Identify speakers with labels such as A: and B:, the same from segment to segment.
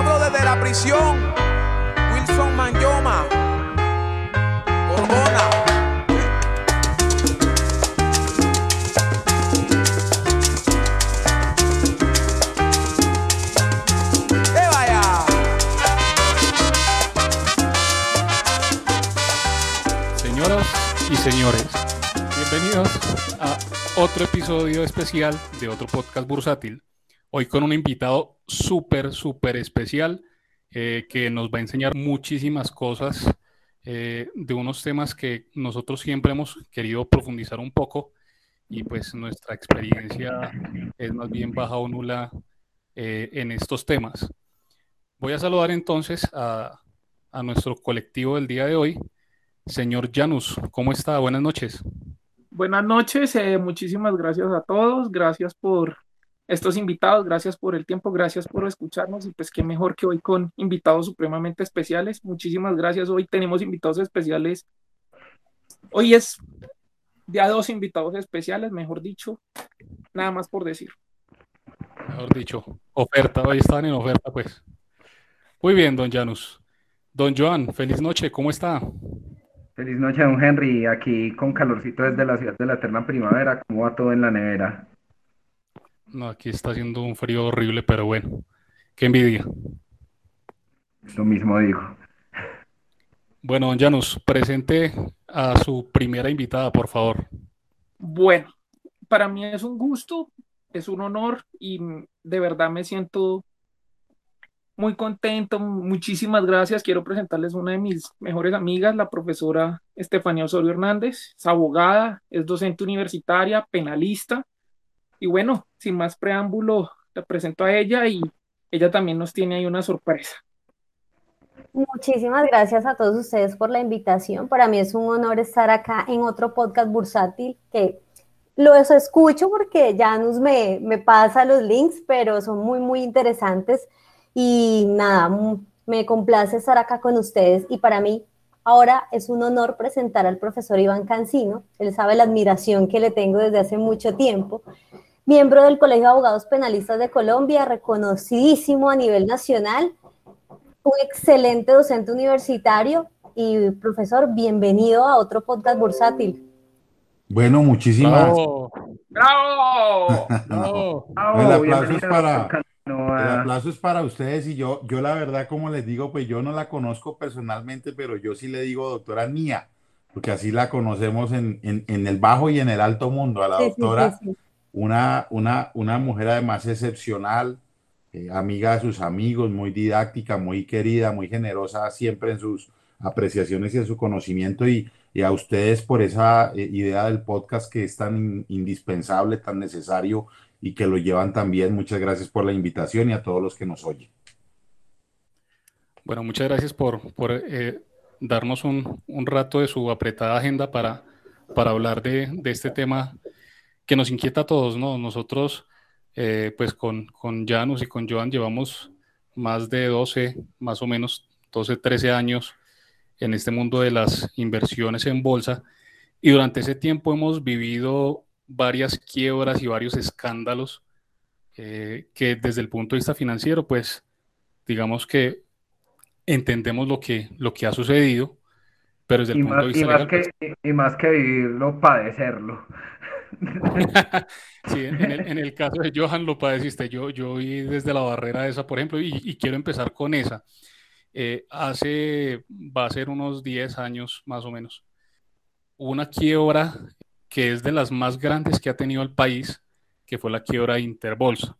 A: Desde la prisión. Wilson Manyoma. Borbona. ¡Que vaya!
B: Señoras y señores, bienvenidos a otro episodio especial de otro podcast bursátil. Hoy con un invitado súper, súper especial eh, que nos va a enseñar muchísimas cosas eh, de unos temas que nosotros siempre hemos querido profundizar un poco y pues nuestra experiencia es más bien baja o nula eh, en estos temas. Voy a saludar entonces a, a nuestro colectivo del día de hoy. Señor Janus, ¿cómo está? Buenas noches.
C: Buenas noches, muchísimas gracias a todos, gracias por estos invitados, gracias por el tiempo, gracias por escucharnos y pues qué mejor que hoy con invitados supremamente especiales. Muchísimas gracias, hoy tenemos invitados especiales. Hoy es ya dos invitados especiales, mejor dicho, nada más por decir.
B: Mejor dicho, oferta, hoy están en oferta, pues. Muy bien, don Janus. Don Joan, feliz noche, ¿cómo está?
D: Feliz noche, don Henry. Aquí con calorcito desde la ciudad de la eterna primavera. ¿Cómo va todo en la nevera?
B: No, aquí está haciendo un frío horrible, pero bueno, qué envidia.
D: Lo mismo digo.
B: Bueno, don Janus, presente a su primera invitada, por favor.
C: Bueno, para mí es un gusto, es un honor y de verdad me siento muy contento. Muchísimas gracias. Quiero presentarles una de mis mejores amigas, la profesora Estefanía Osorio Hernández. Es abogada, es docente universitaria, penalista. Y bueno, sin más preámbulo, la presento a ella y ella también nos tiene ahí una sorpresa.
E: Muchísimas gracias a todos ustedes por la invitación. Para mí es un honor estar acá en otro podcast bursátil que los escucho porque Janus me, me pasa los links, pero son muy, muy interesantes. Y nada, me complace estar acá con ustedes. Y para mí ahora es un honor presentar al profesor Iván Cancino. Él sabe la admiración que le tengo desde hace mucho tiempo. Miembro del Colegio de Abogados Penalistas de Colombia, reconocidísimo a nivel nacional un excelente docente universitario y profesor, bienvenido a otro podcast bursátil.
F: Bueno, muchísimas.
B: ¡Bravo!
C: ¡Bravo!
B: ¡Bravo!
F: El aplauso es para,
D: don Cano,
F: el
D: a-
F: aplauso es para ustedes y yo, yo la verdad, como les digo, pues yo no la conozco personalmente, pero yo sí le digo doctora Nia, porque así la conocemos en, en, en el bajo y en el alto mundo, a la
E: Sí, sí,
F: doctora,
E: sí, sí.
F: Una, una, una mujer además excepcional, eh, amiga de sus amigos, muy didáctica, muy querida, muy generosa siempre en sus apreciaciones y en su conocimiento y, a ustedes por esa eh, idea del podcast que es tan in- indispensable, tan necesario y que lo llevan también. Muchas gracias por la invitación y a todos los que nos oyen.
B: Bueno, muchas gracias por, por, eh, darnos un, un rato de su apretada agenda para, para hablar de, de este tema que nos inquieta a todos, ¿no? Nosotros, eh, pues con, con Janus y con Joan llevamos más de 12, más o menos 12, 13 años en este mundo de las inversiones en bolsa y durante ese tiempo hemos vivido varias quiebras y varios escándalos eh, que desde el punto de vista financiero, pues digamos que entendemos lo que, lo que ha sucedido, pero desde el
D: Y
B: punto
D: más,
B: de
D: y
B: vista
D: más
B: legal,
D: que,
B: pues,
D: y más que vivirlo, padecerlo.
B: sí, en el, en el caso de Johan lo padeciste, yo, yo vi desde la barrera esa, por ejemplo, y, y quiero empezar con esa. Eh, hace, va a ser unos 10 años más o menos, una quiebra que es de las más grandes que ha tenido el país, que fue la quiebra de Interbolsa.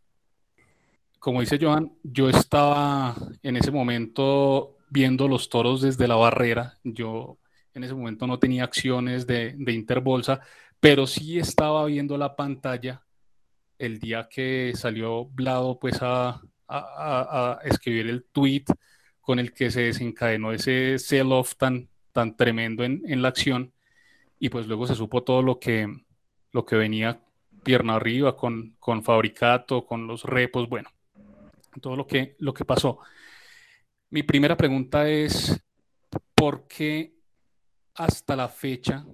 B: Como dice Johan, yo estaba en ese momento viendo los toros desde la barrera. Yo en ese momento no tenía acciones de, de Interbolsa, pero sí estaba viendo la pantalla el día que salió Blado pues a, a- escribir el tweet con el que se desencadenó ese sell-off tan, tan tremendo en, en la acción y pues luego se supo todo lo que, lo que venía pierna arriba con, con Fabricato, con los repos, bueno, todo lo que, lo que pasó. Mi primera pregunta es, ¿por qué hasta la fecha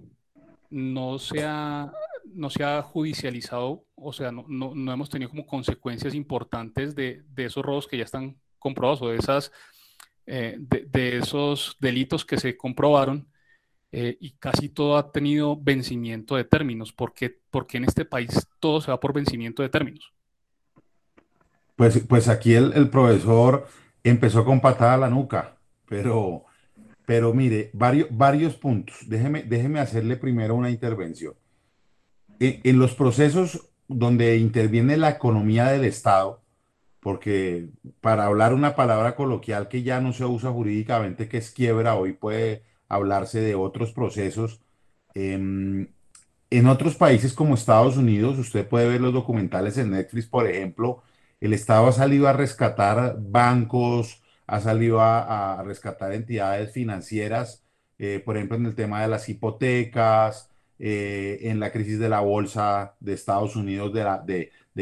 B: no se ha, no judicializado, o sea, no, no- no hemos tenido como consecuencias importantes de, de esos robos que ya están comprobados o de, esas, eh, de, esos delitos que se comprobaron eh, y casi todo ha tenido vencimiento de términos. ¿Por qué? Porque en este país todo se va por vencimiento de términos.
F: Pues, pues aquí el, el profesor empezó con patada a la nuca, pero, pero mire, varios, varios puntos. Déjeme, déjeme hacerle primero una intervención. En, en los procesos donde interviene la economía del Estado, porque para hablar una palabra coloquial que ya no se usa jurídicamente, que es quiebra, hoy puede hablarse de otros procesos. en otros países como Estados Unidos, usted puede ver los documentales en Netflix, por ejemplo, el Estado ha salido a rescatar bancos, ha salido a, rescatar entidades financieras, eh, por ejemplo, en el tema de las hipotecas, eh, en la crisis de la bolsa de Estados Unidos de, la,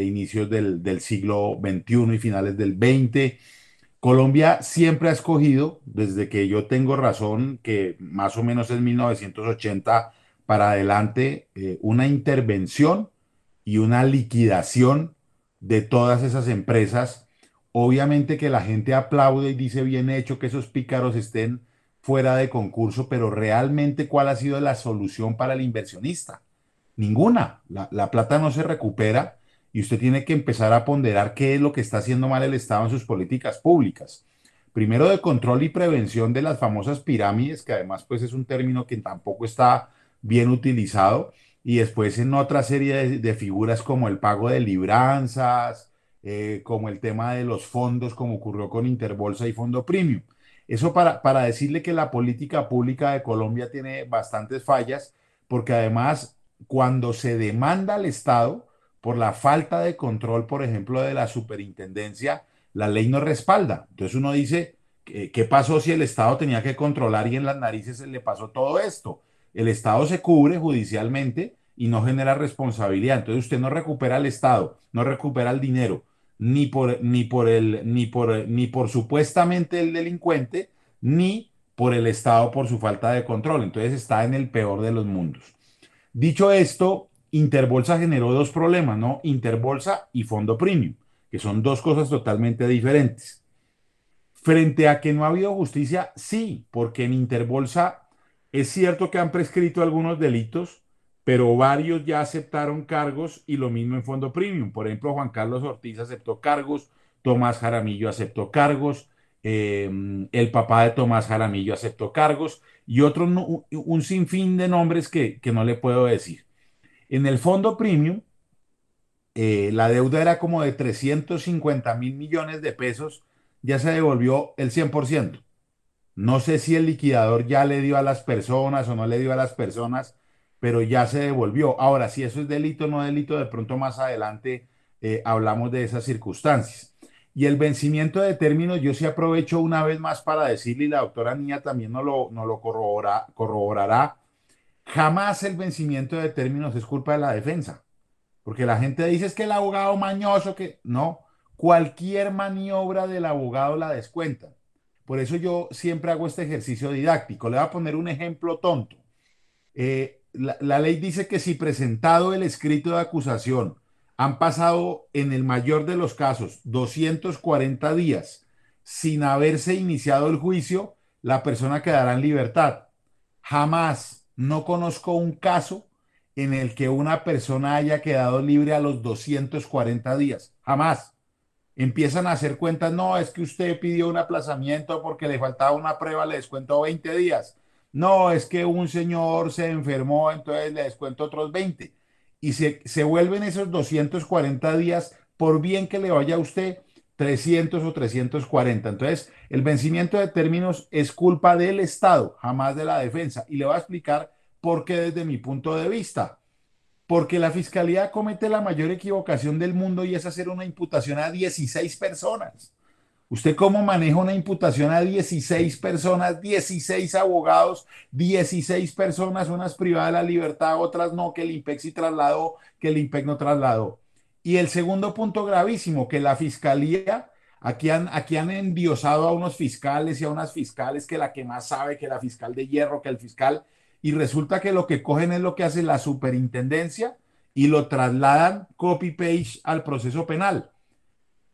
F: inicios del, siglo XXI y finales del XX. Colombia siempre ha escogido, desde que yo tengo razón, que más o menos es 1980 para adelante, eh, una intervención y una liquidación de todas esas empresas. Obviamente que la gente aplaude y dice bien hecho que esos pícaros estén fuera de concurso, pero realmente cuál ha sido la solución para el inversionista? Ninguna. La, plata no se recupera y usted tiene que empezar a ponderar qué es lo que está haciendo mal el Estado en sus políticas públicas. Primero de control y prevención de las famosas pirámides, que además pues es un término que tampoco está bien utilizado, y después en otra serie de, figuras como el pago de libranzas, eh, como el tema de los fondos, como ocurrió con Interbolsa y Fondo Premium. Eso para, para decirle que la política pública de Colombia tiene bastantes fallas, porque además cuando se demanda al Estado por la falta de control, por ejemplo, de la superintendencia, la ley no respalda. Entonces uno dice, ¿qué pasó si el Estado tenía que controlar y en las narices se le pasó todo esto? El Estado se cubre judicialmente y no genera responsabilidad. Entonces usted no recupera el Estado, no recupera el dinero, ni por, ni por, el, ni por, ni por supuestamente el delincuente, ni por el Estado por su falta de control. Entonces está en el peor de los mundos. Dicho esto, Interbolsa generó dos problemas, ¿no? Interbolsa y Fondo Premium, que son dos cosas totalmente diferentes. Frente a que no ha habido justicia, sí, porque en Interbolsa es cierto que han prescrito algunos delitos, pero varios ya aceptaron cargos y lo mismo en Fondo Premium. Por ejemplo, Juan Carlos Ortiz aceptó cargos, Tomás Jaramillo aceptó cargos, em, el papá de Tomás Jaramillo aceptó cargos y otro, un sinfín de nombres que, no le puedo decir. En el Fondo Premium, eh, la deuda era como de 350 mil millones de pesos, ya se devolvió el 100%. No sé si el liquidador ya le dio a las personas o no le dio a las personas, pero ya se devolvió. Ahora, si eso es delito o no delito, de pronto más adelante eh, hablamos de esas circunstancias. Y el vencimiento de términos, yo sí aprovecho una vez más para decirle, y la doctora Niña también nos lo, no lo corroborará, jamás el vencimiento de términos es culpa de la defensa. Porque la gente dice es que el abogado mañoso, que no, cualquier maniobra del abogado la descuenta. Por eso yo siempre hago este ejercicio didáctico. Le voy a poner un ejemplo tonto. Eh, la, ley dice que si presentado el escrito de acusación han pasado en el mayor de los casos 240 días sin haberse iniciado el juicio, la persona quedará en libertad. Jamás no conozco un caso en el que una persona haya quedado libre a los 240 días. Jamás. Empiezan a hacer cuentas, no, es que usted pidió un aplazamiento porque le faltaba una prueba, le descuento 20 días no, es que un señor se enfermó, entonces le descuento otros 20. Y se, se vuelven esos 240 días, por bien que le vaya a usted, 300 o 340. Entonces, el vencimiento de términos es culpa del Estado, jamás de la defensa. Y le voy a explicar por qué desde mi punto de vista. Porque la fiscalía comete la mayor equivocación del mundo y es hacer una imputación a 16 personas. ¿Usted cómo maneja una imputación a 16 personas, 16 abogados, 16 personas, unas privadas de la libertad, otras no, que el IMPEC sí trasladó, que el IMPEC no trasladó? Y el segundo punto gravísimo, que la fiscalía, aquí han, aquí han endiosado a unos fiscales y a unas fiscales que la que más sabe, que la fiscal de hierro, que el fiscal, y resulta que lo que cogen es lo que hace la superintendencia y lo trasladan copy-page al proceso penal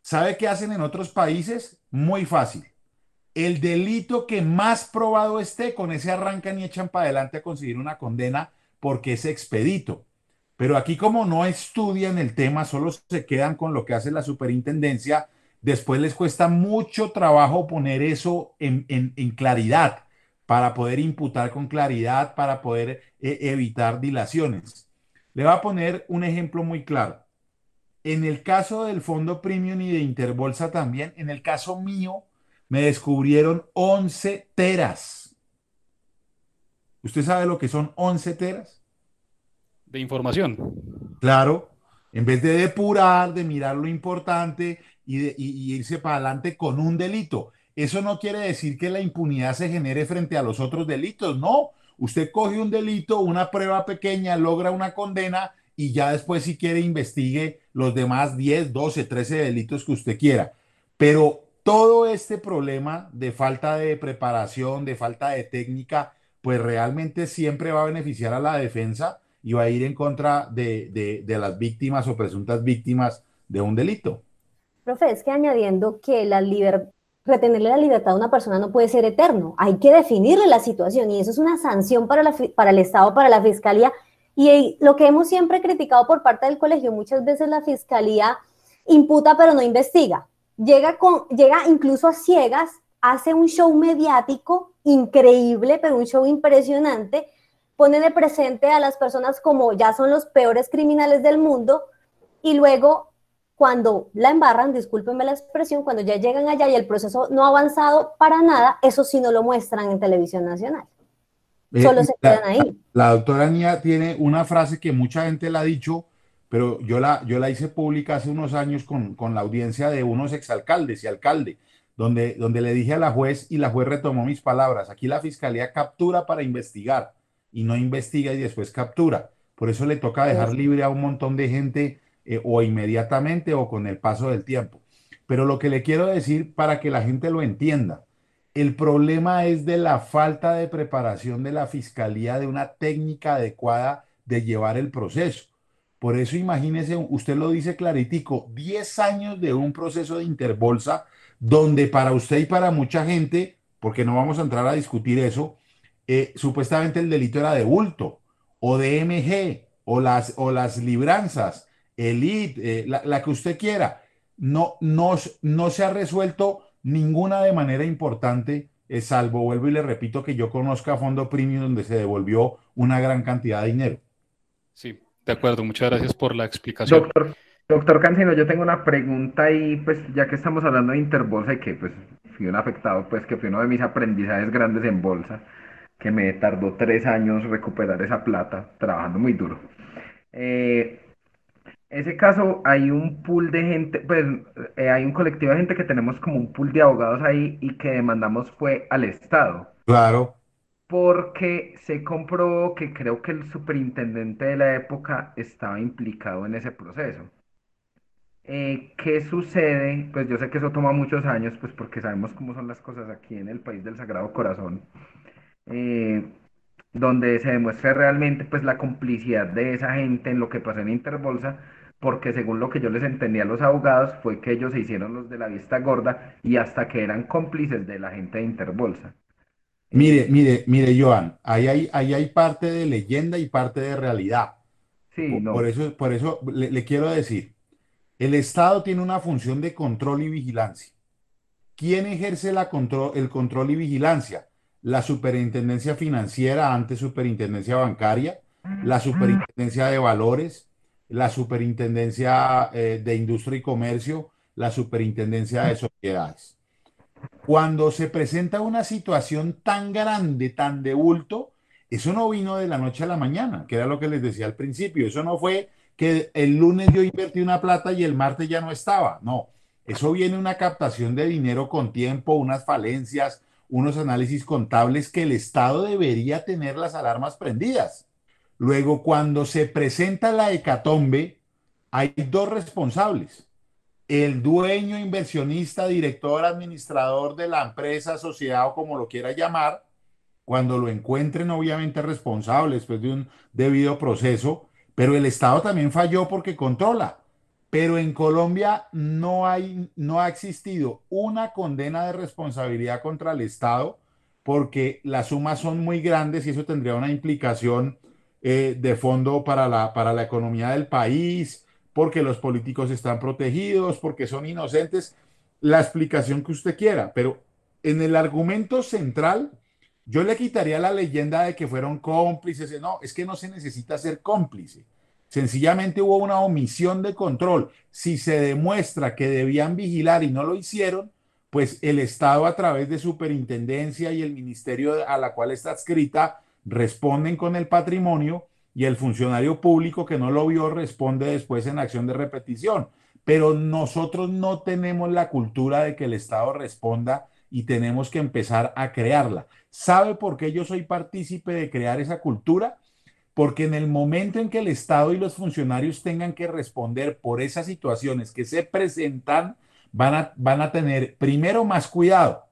F: ¿Sabe qué hacen en otros países? Muy fácil. El delito que más probado esté, con ese arrancan y echan para adelante a conseguir una condena porque es expedito. Pero aquí como no estudian el tema, solo se quedan con lo que hace la superintendencia, después les cuesta mucho trabajo poner eso en, claridad para poder imputar con claridad, para poder eh, evitar dilaciones. Le voy a poner un ejemplo muy claro. En el caso del fondo premium y de Interbolsa también, en el caso mío, me descubrieron 11 teras. ¿Usted sabe lo que son 11 teras?
B: De información.
F: Claro, en vez de depurar, de mirar lo importante y, de, irse para adelante con un delito. Eso no quiere decir que la impunidad se genere frente a los otros delitos, no. Usted coge un delito, una prueba pequeña, logra una condena y ya después si quiere investigue los demás 10, 12, 13 delitos que usted quiera. Pero todo este problema de falta de preparación, de falta de técnica, pues realmente siempre va a beneficiar a la defensa y va a ir en contra de, las víctimas o presuntas víctimas de un delito.
E: Profe, es que añadiendo que la retenerle la libertad a una persona no puede ser eterno, hay que definirle la situación y eso es una sanción para, la, para el Estado, para la Fiscalía. Y lo que hemos siempre criticado por parte del colegio, muchas veces la Fiscalía imputa pero no investiga llega, con, llega incluso a ciegas, hace un show mediático increíble, pero un show impresionante, pone de presente a las personas como ya son los peores criminales del mundo y luego cuando la embarran, discúlpenme la expresión, cuando ya llegan allá y el proceso no ha avanzado para nada, eso sí no lo muestran en televisión nacional. Eh, Solo se quedan ahí.
F: La, doctora Nia tiene una frase que mucha gente la ha dicho, pero yo la, yo la hice pública hace unos años con, la audiencia de unos exalcaldes y alcalde, donde, donde le dije a la juez y la juez retomó mis palabras. Aquí la fiscalía captura para investigar y no investiga y después captura. Por eso le toca dejar libre a un montón de gente eh, o inmediatamente o con el paso del tiempo. Pero lo que le quiero decir para que la gente lo entienda, el problema es de la falta de preparación de la fiscalía de una técnica adecuada de llevar el proceso. Por eso imagínese, usted lo dice claritico, 10 años de un proceso de interbolsa donde para usted y para mucha gente, porque no vamos a entrar a discutir eso, eh, supuestamente el delito era de bulto o de MG o las, o las libranzas, elite, eh, la, que usted quiera. No, no, no se ha resuelto ninguna de manera importante, eh, salvo, vuelvo y le repito, que yo conozca Fondo Premium donde se devolvió una gran cantidad de dinero.
B: Sí, de acuerdo, muchas gracias por la explicación.
D: Doctor, doctor Cancino, yo tengo una pregunta y pues ya que estamos hablando de Interbolsa y que pues fui un afectado, pues que fue uno de mis aprendizajes grandes en bolsa, que me tardó tres años recuperar esa plata, trabajando muy duro. Eh, ese caso hay un pool de gente, pues eh, hay un colectivo de gente que tenemos como un pool de abogados ahí y que demandamos fue al Estado.
F: Claro
D: porque se comprobó que creo que el superintendente de la época estaba implicado en ese proceso. Eh, ¿qué sucede? Pues yo sé que eso toma muchos años, pues porque sabemos cómo son las cosas aquí en el país del Sagrado Corazón, eh, donde se demuestra realmente pues la complicidad de esa gente en lo que pasó en Interbolsa, porque según lo que yo les entendía a los abogados fue que ellos se hicieron los de la vista gorda y hasta que eran cómplices de la gente de Interbolsa.
F: Mire, mire, mire, Joan, ahí hay, ahí hay parte de leyenda y parte de realidad.
D: Sí,
F: por,
D: no.
F: por eso, por eso le, quiero decir, el Estado tiene una función de control y vigilancia. ¿Quién ejerce la control, el control y vigilancia? La superintendencia financiera, antes superintendencia bancaria, la superintendencia de valores, la superintendencia eh, de industria y comercio, la superintendencia de sociedades. Cuando se presenta una situación tan grande, tan de bulto, eso no vino de la noche a la mañana, que era lo que les decía al principio. Eso no fue que el lunes yo invertí una plata y el martes ya no estaba. No, eso viene una captación de dinero con tiempo, unas falencias, unos análisis contables que el Estado debería tener las alarmas prendidas. Luego, cuando se presenta la hecatombe, hay dos responsables el dueño, inversionista, director, administrador de la empresa, sociedad o como lo quiera llamar, cuando lo encuentren obviamente responsable después de un debido proceso, pero el Estado también falló porque controla. pero en Colombia no, hay, no ha existido una condena de responsabilidad contra el Estado porque las sumas son muy grandes y eso tendría una implicación eh, de fondo para la, para la economía del país, porque los políticos están protegidos, porque son inocentes, la explicación que usted quiera, pero en el argumento central, yo le quitaría la leyenda de que fueron cómplices. No, es que no se necesita ser cómplice. Sencillamente hubo una omisión de control. Si se demuestra que debían vigilar y no lo hicieron, pues el Estado a través de superintendencia y el ministerio a la cual está adscrita responden con el patrimonio y el funcionario público que no lo vio responde después en acción de repetición. Pero nosotros no tenemos la cultura de que el Estado responda y tenemos que empezar a crearla. ¿Sabe por qué yo soy partícipe de crear esa cultura? Porque en el momento en que el Estado y los funcionarios tengan que responder por esas situaciones que se presentan, van a, van a tener primero más cuidado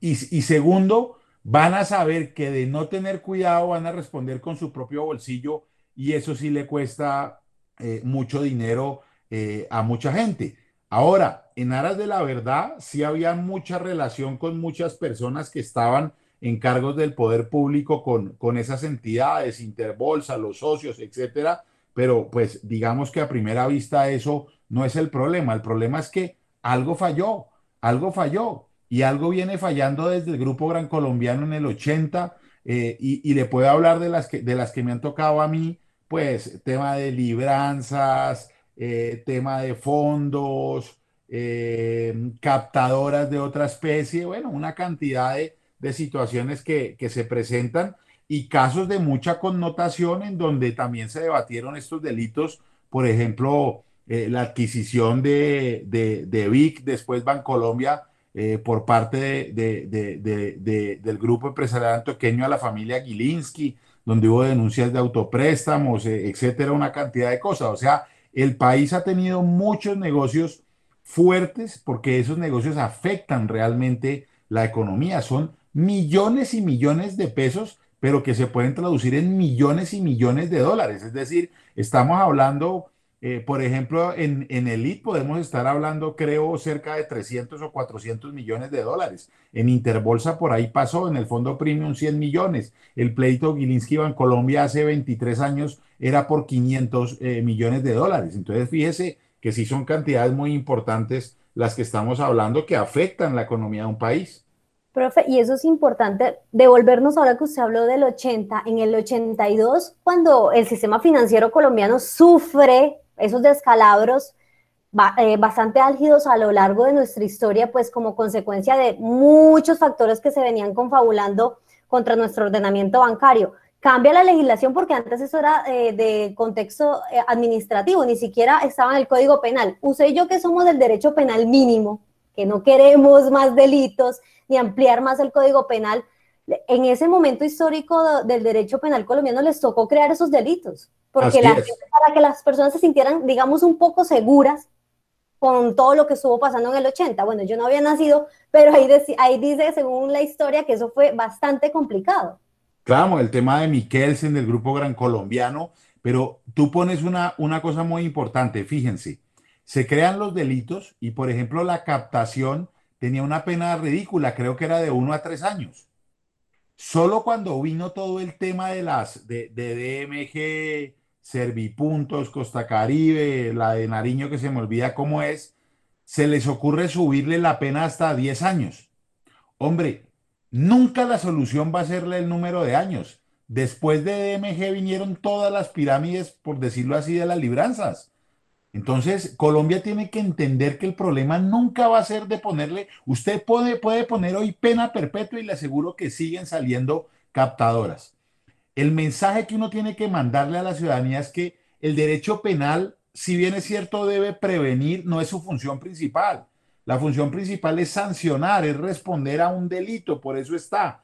F: y, y segundo, van a saber que de no tener cuidado van a responder con su propio bolsillo y eso sí le cuesta eh, mucho dinero eh, a mucha gente. Ahora, en aras de la verdad, sí había mucha relación con muchas personas que estaban en cargos del poder público con, con esas entidades, Interbolsa, los socios, etcétera, pero pues digamos que a primera vista eso no es el problema. El problema es que algo falló, algo falló y algo viene fallando desde el Grupo Gran Colombiano en el 80 eh, y, le puedo hablar de las, que, de las que me han tocado a mí, pues tema de libranzas, eh, tema de fondos, eh, captadoras de otra especie, bueno, una cantidad de, de situaciones que, que, se presentan y casos de mucha connotación en donde también se debatieron estos delitos, por ejemplo, la adquisición de, de, de VIC, después Bancolombia, eh, por parte de, del grupo empresarial antioqueño a la familia Gilinski, donde hubo denuncias de autopréstamos, eh, etcétera, una cantidad de cosas. O sea, el país ha tenido muchos negocios fuertes porque esos negocios afectan realmente la economía. Son millones y millones de pesos, pero que se pueden traducir en millones y millones de dólares. Es decir, estamos hablando eh, por ejemplo, en, en Elite podemos estar hablando, creo, cerca de 300 o 400 millones de dólares. En Interbolsa por ahí pasó, en el fondo premium 100 millones. El pleito Gilinski en Colombia hace 23 años era por 500 eh, millones de dólares. Entonces, fíjese que sí son cantidades muy importantes las que estamos hablando que afectan la economía de un país.
E: Profe, y eso es importante, devolvernos ahora que usted habló del 80, en el 82, cuando el sistema financiero colombiano sufre esos descalabros eh, bastante álgidos a lo largo de nuestra historia, pues como consecuencia de muchos factores que se venían confabulando contra nuestro ordenamiento bancario. Cambia la legislación porque antes eso era eh, de contexto eh, administrativo, ni siquiera estaba en el Código Penal. Usted yo que somos del derecho penal mínimo, que no queremos más delitos ni ampliar más el Código Penal, en ese momento histórico del derecho penal colombiano les tocó crear esos delitos, porque para que las personas se sintieran, digamos, un poco seguras con todo lo que estuvo pasando en el 80. Bueno, yo no había nacido, pero ahí, ahí dice, según la historia, que eso fue bastante complicado.
F: Claro, el tema de Miquelsen del Grupo Gran Colombiano, pero tú pones una, una cosa muy importante, fíjense, se crean los delitos y, por ejemplo, la captación tenía una pena ridícula, creo que era de uno a tres años. Solo cuando vino todo el tema de las de, DMG, Servipuntos, Costa Caribe, la de Nariño que se me olvida cómo es, se les ocurre subirle la pena hasta 10 años. Hombre, nunca la solución va a serle el número de años. Después de DMG vinieron todas las pirámides, por decirlo así, de las libranzas. Entonces, Colombia tiene que entender que el problema nunca va a ser de ponerle, usted puede, puede poner hoy pena perpetua y le aseguro que siguen saliendo captadoras. El mensaje que uno tiene que mandarle a la ciudadanía es que el derecho penal, si bien es cierto, debe prevenir, no es su función principal. La función principal es sancionar, es responder a un delito, por eso está.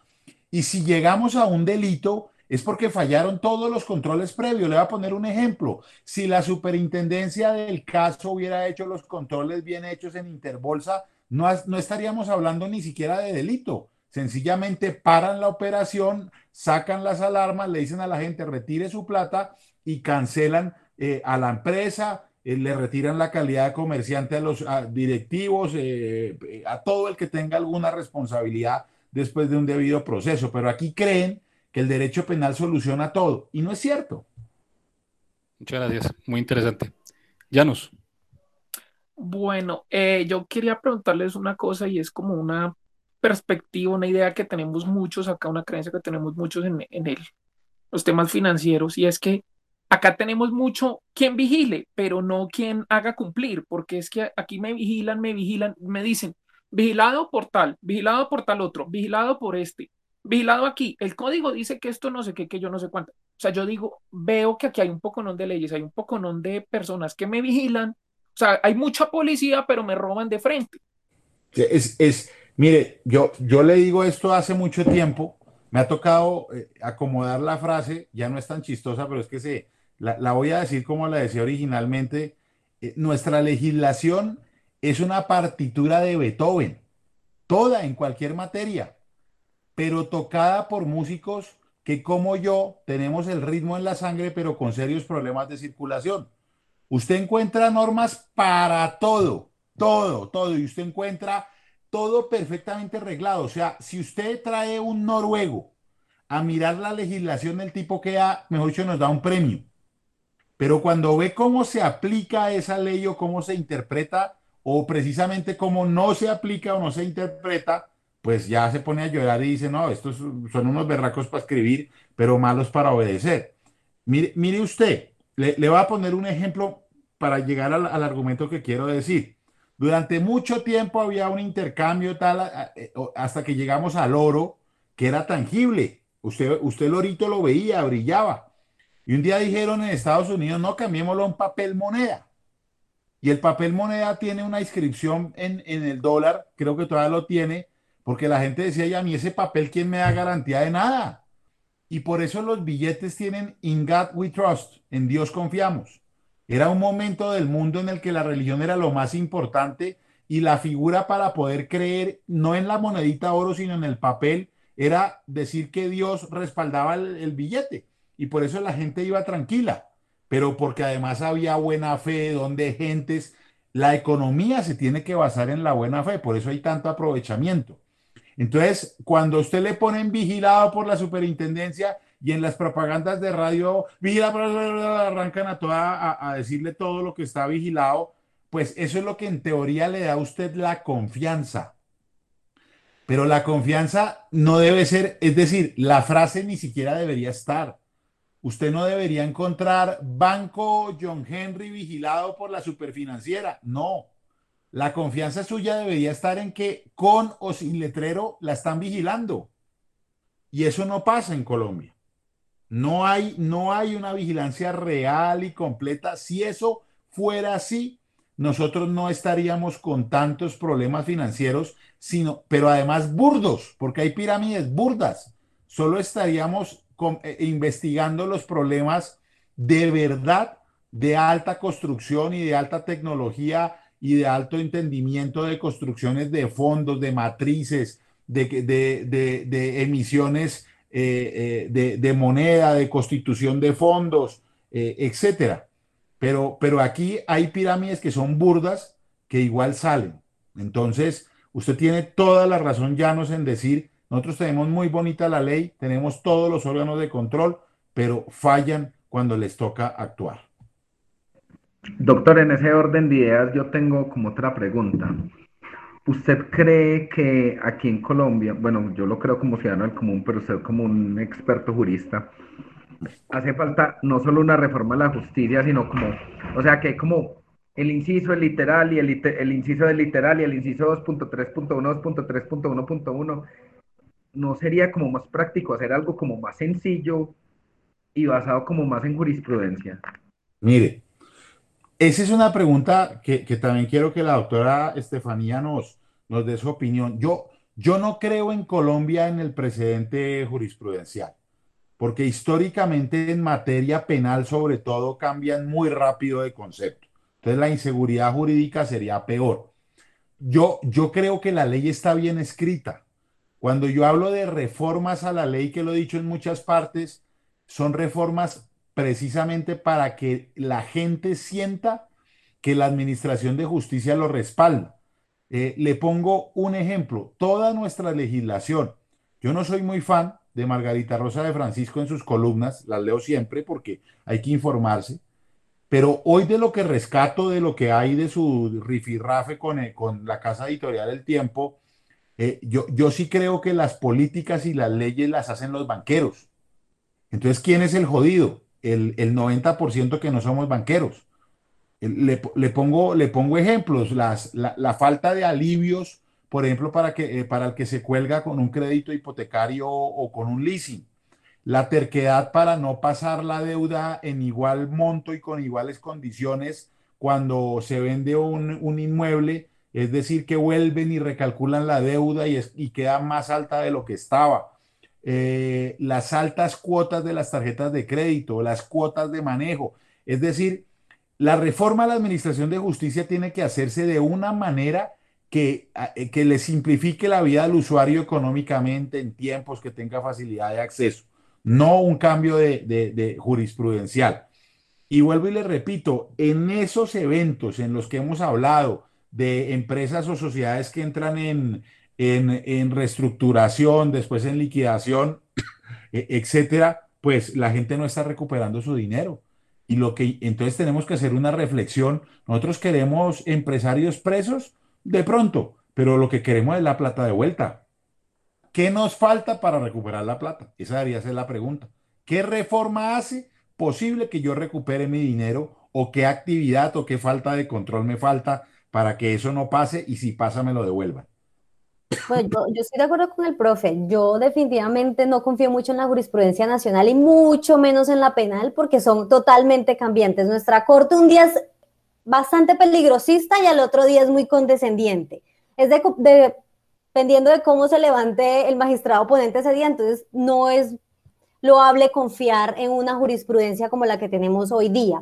F: Y si llegamos a un delito, es porque fallaron todos los controles previos. Le voy a poner un ejemplo. Si la superintendencia del caso hubiera hecho los controles bien hechos en Interbolsa, no, no estaríamos hablando ni siquiera de delito. Sencillamente paran la operación, sacan las alarmas, le dicen a la gente retire su plata y cancelan eh, a la empresa, eh, le retiran la calidad de comerciante a los directivos, eh, a todo el que tenga alguna responsabilidad después de un debido proceso. Pero aquí creen que el derecho penal soluciona todo y no es cierto.
B: Muchas gracias, muy interesante. Llanos.
C: Bueno, eh, yo quería preguntarles una cosa y es como una perspectiva, una idea que tenemos muchos acá, una creencia que tenemos muchos en, en los temas financieros y es que acá tenemos mucho quien vigile, pero no quien haga cumplir, porque es que aquí me vigilan, me vigilan, me dicen, vigilado por tal, vigilado por tal otro, vigilado por este, vigilado aquí. El código dice que esto no sé qué, que yo no sé cuánto. O sea, yo digo, veo que aquí hay un poco de leyes, hay un poco de personas que me vigilan. O sea, hay mucha policía, pero me roban de frente.
F: Es, es mire, yo, yo le digo esto hace mucho tiempo. Me ha tocado eh, acomodar la frase, ya no es tan chistosa, pero es que se, la, voy a decir como la decía originalmente. Eh, nuestra legislación es una partitura de Beethoven, toda en cualquier materia, pero tocada por músicos que como yo tenemos el ritmo en la sangre, pero con serios problemas de circulación. Usted encuentra normas para todo, todo, todo, y usted encuentra todo perfectamente arreglado. O sea, si usted trae un noruego a mirar la legislación del tipo que ha, mejor dicho, nos da un premio. Pero cuando ve cómo se aplica esa ley o cómo se interpreta, o precisamente cómo no se aplica o no se interpreta, pues ya se pone a llorar y dice, no, estos son unos berracos para escribir, pero malos para obedecer. Mire, usted, le, le voy a poner un ejemplo para llegar al, argumento que quiero decir. Durante mucho tiempo había un intercambio tal, eh, hasta que llegamos al oro, que era tangible. Usted, usted el orito lo veía, brillaba. Y un día dijeron en Estados Unidos, no, cambiémoslo en papel moneda. Y el papel moneda tiene una inscripción en, el dólar, creo que todavía lo tiene, porque la gente decía, ya a mí ese papel, ¿quién me da garantía de nada? Y por eso los billetes tienen In God We Trust, en Dios confiamos. Era un momento del mundo en el que la religión era lo más importante y la figura para poder creer, no en la monedita oro, sino en el papel, era decir que Dios respaldaba el billete. Y por eso la gente iba tranquila, pero porque además había buena fe, donde gentes, la economía se tiene que basar en la buena fe, por eso hay tanto aprovechamiento. Entonces, cuando usted le ponen vigilado por la superintendencia y en las propagandas de radio, vigila, arrancan a toda a decirle todo lo que está vigilado, pues eso es lo que en teoría le da a usted la confianza. Pero la confianza no debe ser, es decir, la frase ni siquiera debería estar. Usted no debería encontrar Banco John Henry vigilado por la superfinanciera. No. La confianza suya debería estar en que con o sin letrero la están vigilando. Y eso no pasa en Colombia. No hay, no hay una vigilancia real y completa. Si eso fuera así, nosotros no estaríamos con tantos problemas financieros, sino, pero además burdos, porque hay pirámides burdas. Solo estaríamos eh, investigando los problemas de verdad de alta construcción y de alta tecnología y de alto entendimiento de construcciones de fondos, de matrices, de, de, emisiones eh, eh, de, moneda, de constitución de fondos, etcétera. Pero, pero aquí hay pirámides que son burdas que igual salen. Entonces, usted tiene toda la razón, Llanos, en decir nosotros tenemos muy bonita la ley, tenemos todos los órganos de control, pero fallan cuando les toca actuar.
D: Doctor, en ese orden de ideas yo tengo como otra pregunta. ¿Usted cree que aquí en Colombia, bueno, yo lo creo como ciudadano del común, pero usted como un experto jurista, hace falta no solo una reforma a la justicia, sino como, o sea, que como el inciso, el literal y el, inciso del literal y el inciso 2.3.1, 2.3.1.1 no sería como más práctico hacer algo como más sencillo y basado como más en jurisprudencia?
F: Mire, esa es una pregunta que, también quiero que la doctora Estefanía nos, nos dé su opinión. Yo, yo no creo en Colombia en el precedente jurisprudencial, porque históricamente en materia penal sobre todo cambian muy rápido de concepto. Entonces la inseguridad jurídica sería peor. Yo, yo creo que la ley está bien escrita cuando yo hablo de reformas a la ley, que lo he dicho en muchas partes, son reformas precisamente para que la gente sienta que la Administración de Justicia lo respalda. Eh, le pongo un ejemplo, toda nuestra legislación, yo no soy muy fan de Margarita Rosa de Francisco en sus columnas, las leo siempre porque hay que informarse, pero hoy de lo que rescato, de lo que hay de su rifirrafe con, eh, con la casa editorial El Tiempo, eh, yo, yo sí creo que las políticas y las leyes las hacen los banqueros. Entonces, ¿quién es el jodido? El, el 90% que no somos banqueros. Le, pongo, le pongo ejemplos, las, la, falta de alivios, por ejemplo, para, que, eh, para el que se cuelga con un crédito hipotecario o, con un leasing, la terquedad para no pasar la deuda en igual monto y con iguales condiciones cuando se vende un, un inmueble, es decir, que vuelven y recalculan la deuda y, y queda más alta de lo que estaba. Eh, las altas cuotas de las tarjetas de crédito, las cuotas de manejo, es decir, la reforma a la Administración de Justicia tiene que hacerse de una manera que, eh, que le simplifique la vida al usuario económicamente en tiempos que tenga facilidad de acceso, no un cambio de, jurisprudencial. Y vuelvo y le repito, en esos eventos en los que hemos hablado de empresas o sociedades que entran en, en, reestructuración, después en liquidación, e, etcétera, pues la gente no está recuperando su dinero. Y lo que entonces tenemos que hacer una reflexión. Nosotros queremos empresarios presos de pronto, pero lo que queremos es la plata de vuelta. ¿Qué nos falta para recuperar la plata? Esa debería ser la pregunta. ¿Qué reforma hace posible que yo recupere mi dinero o qué actividad o qué falta de control me falta para que eso no pase y si pasa me lo devuelvan?
E: Bueno, yo, yo, estoy de acuerdo con el profe. Yo definitivamente no confío mucho en la jurisprudencia nacional y mucho menos en la penal porque son totalmente cambiantes. Nuestra corte un día es bastante peligrosista y al otro día es muy condescendiente. Es de, dependiendo de cómo se levante el magistrado oponente ese día, entonces no es loable confiar en una jurisprudencia como la que tenemos hoy día.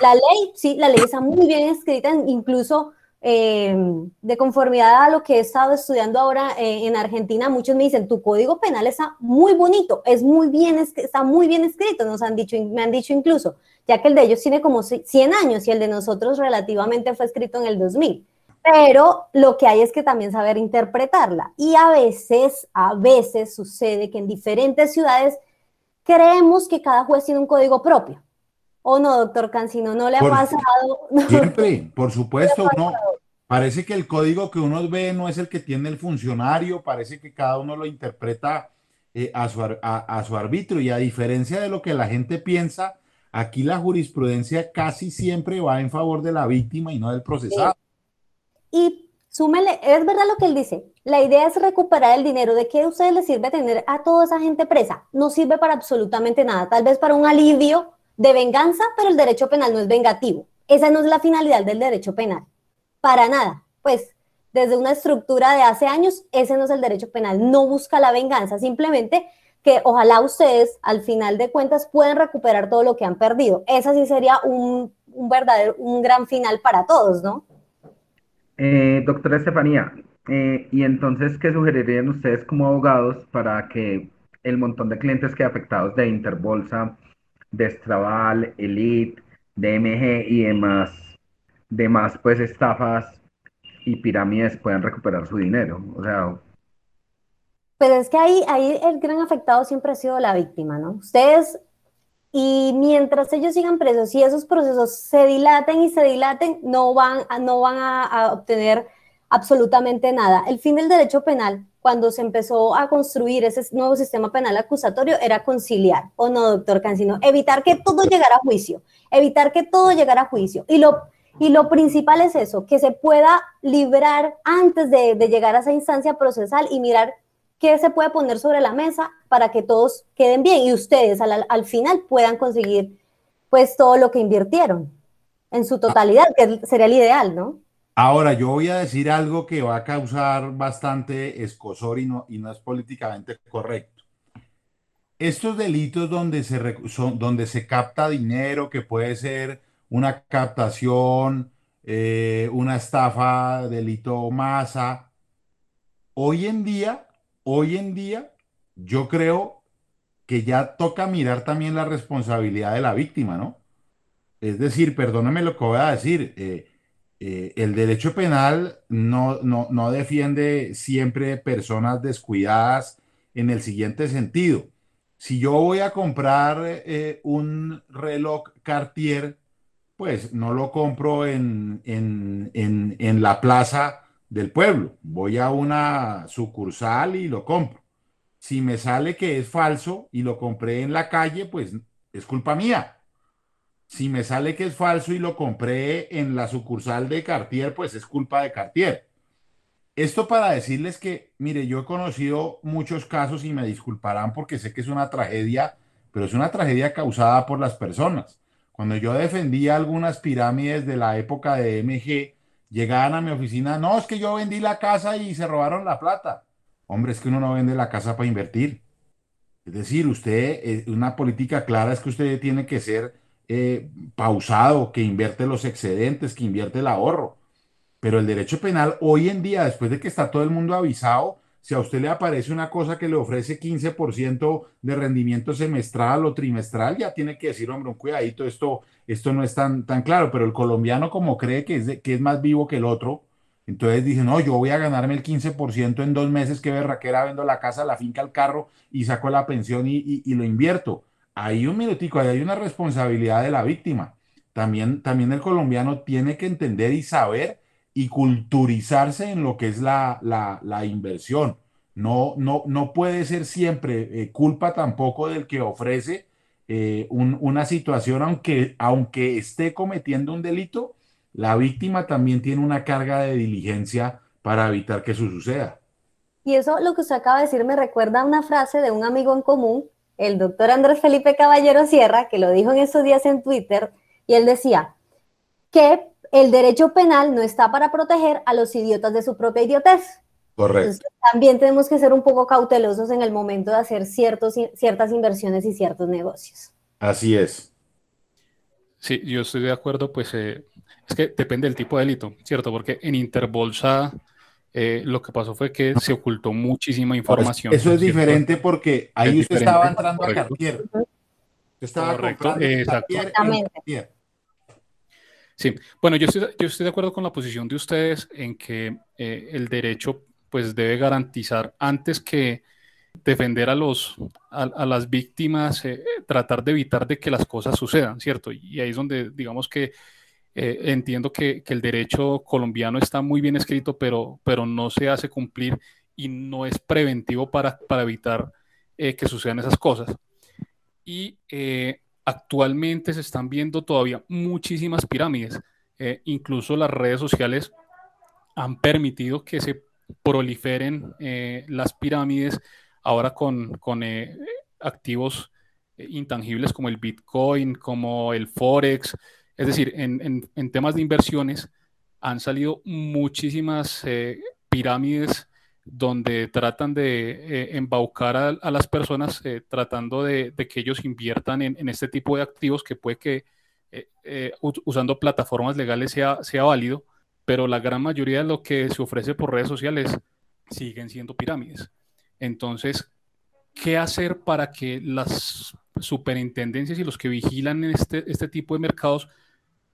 E: La ley, sí, la ley está muy bien escrita, incluso eh, de conformidad a lo que he estado estudiando ahora eh, en Argentina, muchos me dicen, tu código penal está muy bonito, es muy bien, está muy bien escrito, nos han dicho, me han dicho incluso, ya que el de ellos tiene como 100 años y el de nosotros relativamente fue escrito en el 2000. Pero lo que hay es que también saber interpretarla. Y a veces, a veces sucede que en diferentes ciudades creemos que cada juez tiene un código propio. ¿O no, doctor Cancino? ¿No le ha pasado?
F: Siempre, por supuesto, no. Parece que el código que uno ve no es el que tiene el funcionario, parece que cada uno lo interpreta eh, a, su, a, su arbitrio y a diferencia de lo que la gente piensa, aquí la jurisprudencia casi siempre va en favor de la víctima y no del procesado.
E: Y súmele, es verdad lo que él dice, la idea es recuperar el dinero. ¿De qué a ustedes les sirve tener a toda esa gente presa? No sirve para absolutamente nada, tal vez para un alivio de venganza, pero el derecho penal no es vengativo. Esa no es la finalidad del derecho penal. Para nada. Pues desde una estructura de hace años, ese no es el derecho penal. No busca la venganza, simplemente que ojalá ustedes al final de cuentas puedan recuperar todo lo que han perdido. Esa sí sería un, verdadero, un gran final para todos, ¿no?
D: Eh, doctora Estefanía, eh, y entonces, ¿qué sugerirían ustedes como abogados para que el montón de clientes que afectados de Interbolsa Destraval, Elite, DMG y demás, demás pues estafas y pirámides puedan recuperar su dinero. O sea.
E: Pero es que ahí, ahí el gran afectado siempre ha sido la víctima, ¿no? Ustedes, y mientras ellos sigan presos y esos procesos se dilaten y se dilaten, no van, no van a obtener absolutamente nada. El fin del derecho penal cuando se empezó a construir ese nuevo sistema penal acusatorio era conciliar, ¿o no, doctor Cancino? Evitar que todo llegara a juicio, evitar que todo llegara a juicio. Y lo, y lo principal es eso, que se pueda librar antes de, llegar a esa instancia procesal y mirar qué se puede poner sobre la mesa para que todos queden bien y ustedes al, al final puedan conseguir pues todo lo que invirtieron en su totalidad, que sería el ideal, ¿no?
F: Ahora, yo voy a decir algo que va a causar bastante escosor y no, y no es políticamente correcto. Estos delitos donde se, son, donde se capta dinero, que puede ser una captación, eh, una estafa, delito masa, hoy en día, hoy en día, yo creo que ya toca mirar también la responsabilidad de la víctima, ¿no? Es decir, perdóneme lo que voy a decir, eh, eh, el derecho penal no, no, no defiende siempre personas descuidadas en el siguiente sentido. Si yo voy a comprar eh, un reloj Cartier, pues no lo compro en, en, en, en la plaza del pueblo. Voy a una sucursal y lo compro. Si me sale que es falso y lo compré en la calle, pues es culpa mía. Si me sale que es falso y lo compré en la sucursal de Cartier, pues es culpa de Cartier. Esto para decirles que, mire, yo he conocido muchos casos y me disculparán porque sé que es una tragedia, pero es una tragedia causada por las personas. Cuando yo defendía algunas pirámides de la época de MG, llegaban a mi oficina, no, es que yo vendí la casa y se robaron la plata. Hombre, es que uno no vende la casa para invertir. Es decir, usted, eh, una política clara es que usted tiene que ser eh, pausado, que invierte los excedentes, que invierte el ahorro. Pero el derecho penal hoy en día, después de que está todo el mundo avisado, si a usted le aparece una cosa que le ofrece 15% de rendimiento semestral o trimestral, ya tiene que decir, hombre, un cuidadito, esto, esto no es tan, tan claro, pero el colombiano como cree que es, que es más vivo que el otro, entonces dice, no, yo voy a ganarme el 15% en dos meses, que berraquera, vendo la casa, la finca, el carro y saco la pensión y, lo invierto. Ahí un minutico, ahí hay una responsabilidad de la víctima. También, también el colombiano tiene que entender y saber y culturizarse en lo que es la, la, inversión. No, no, no puede ser siempre eh, culpa tampoco del que ofrece eh, un, una situación, aunque, aunque esté cometiendo un delito, la víctima también tiene una carga de diligencia para evitar que eso suceda.
E: Y eso lo que usted acaba de decir me recuerda a una frase de un amigo en común, el doctor Andrés Felipe Caballero Sierra, que lo dijo en esos días en Twitter, y él decía que el derecho penal no está para proteger a los idiotas de su propia idiotez.
F: Correcto.
E: también tenemos que ser un poco cautelosos en el momento de hacer ciertos, ciertas inversiones y ciertos negocios.
F: Así es.
B: Sí, yo estoy de acuerdo, pues eh, es que depende del tipo de delito, ¿cierto? Porque en Interbolsa eh, lo que pasó fue que se ocultó muchísima información.
F: Eso es diferente porque ahí usted estaba entrando a Cartier. Usted estaba
B: Correcto, exactamente. Sí, bueno, yo estoy, yo estoy de acuerdo con la posición de ustedes en que eh, el derecho pues debe garantizar antes que defender a los a, las víctimas, eh, tratar de evitar de que las cosas sucedan, ¿cierto? Y ahí es donde digamos que eh, entiendo que, que, el derecho colombiano está muy bien escrito, pero, pero no se hace cumplir y no es preventivo para, para evitar que sucedan esas cosas. Y actualmente se están viendo todavía muchísimas pirámides. Eh, incluso las redes sociales han permitido que se proliferen eh, las pirámides ahora con, con eh, activos intangibles como el Bitcoin, como el Forex. Es decir, en, en temas de inversiones han salido muchísimas pirámides donde tratan de eh, embaucar a, las personas eh, tratando de, que ellos inviertan en, este tipo de activos que puede que eh, usando plataformas legales sea, sea válido, pero la gran mayoría de lo que se ofrece por redes sociales siguen siendo pirámides. Entonces, ¿qué hacer para que las superintendencias y los que vigilan este, este tipo de mercados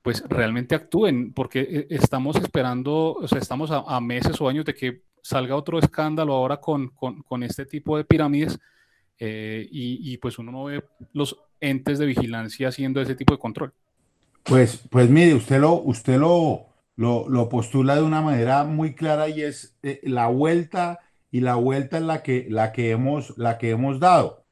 B: pues realmente actúen? Porque estamos esperando, o sea, estamos a meses o años de que salga otro escándalo ahora con, con, este tipo de pirámides eh, y, pues uno no ve los entes de vigilancia haciendo ese tipo de control.
F: Pues, pues mire, usted lo, usted lo, lo, postula de una manera muy clara y es eh, la vuelta y la vuelta en la que, la que, hemos, la que hemos dado.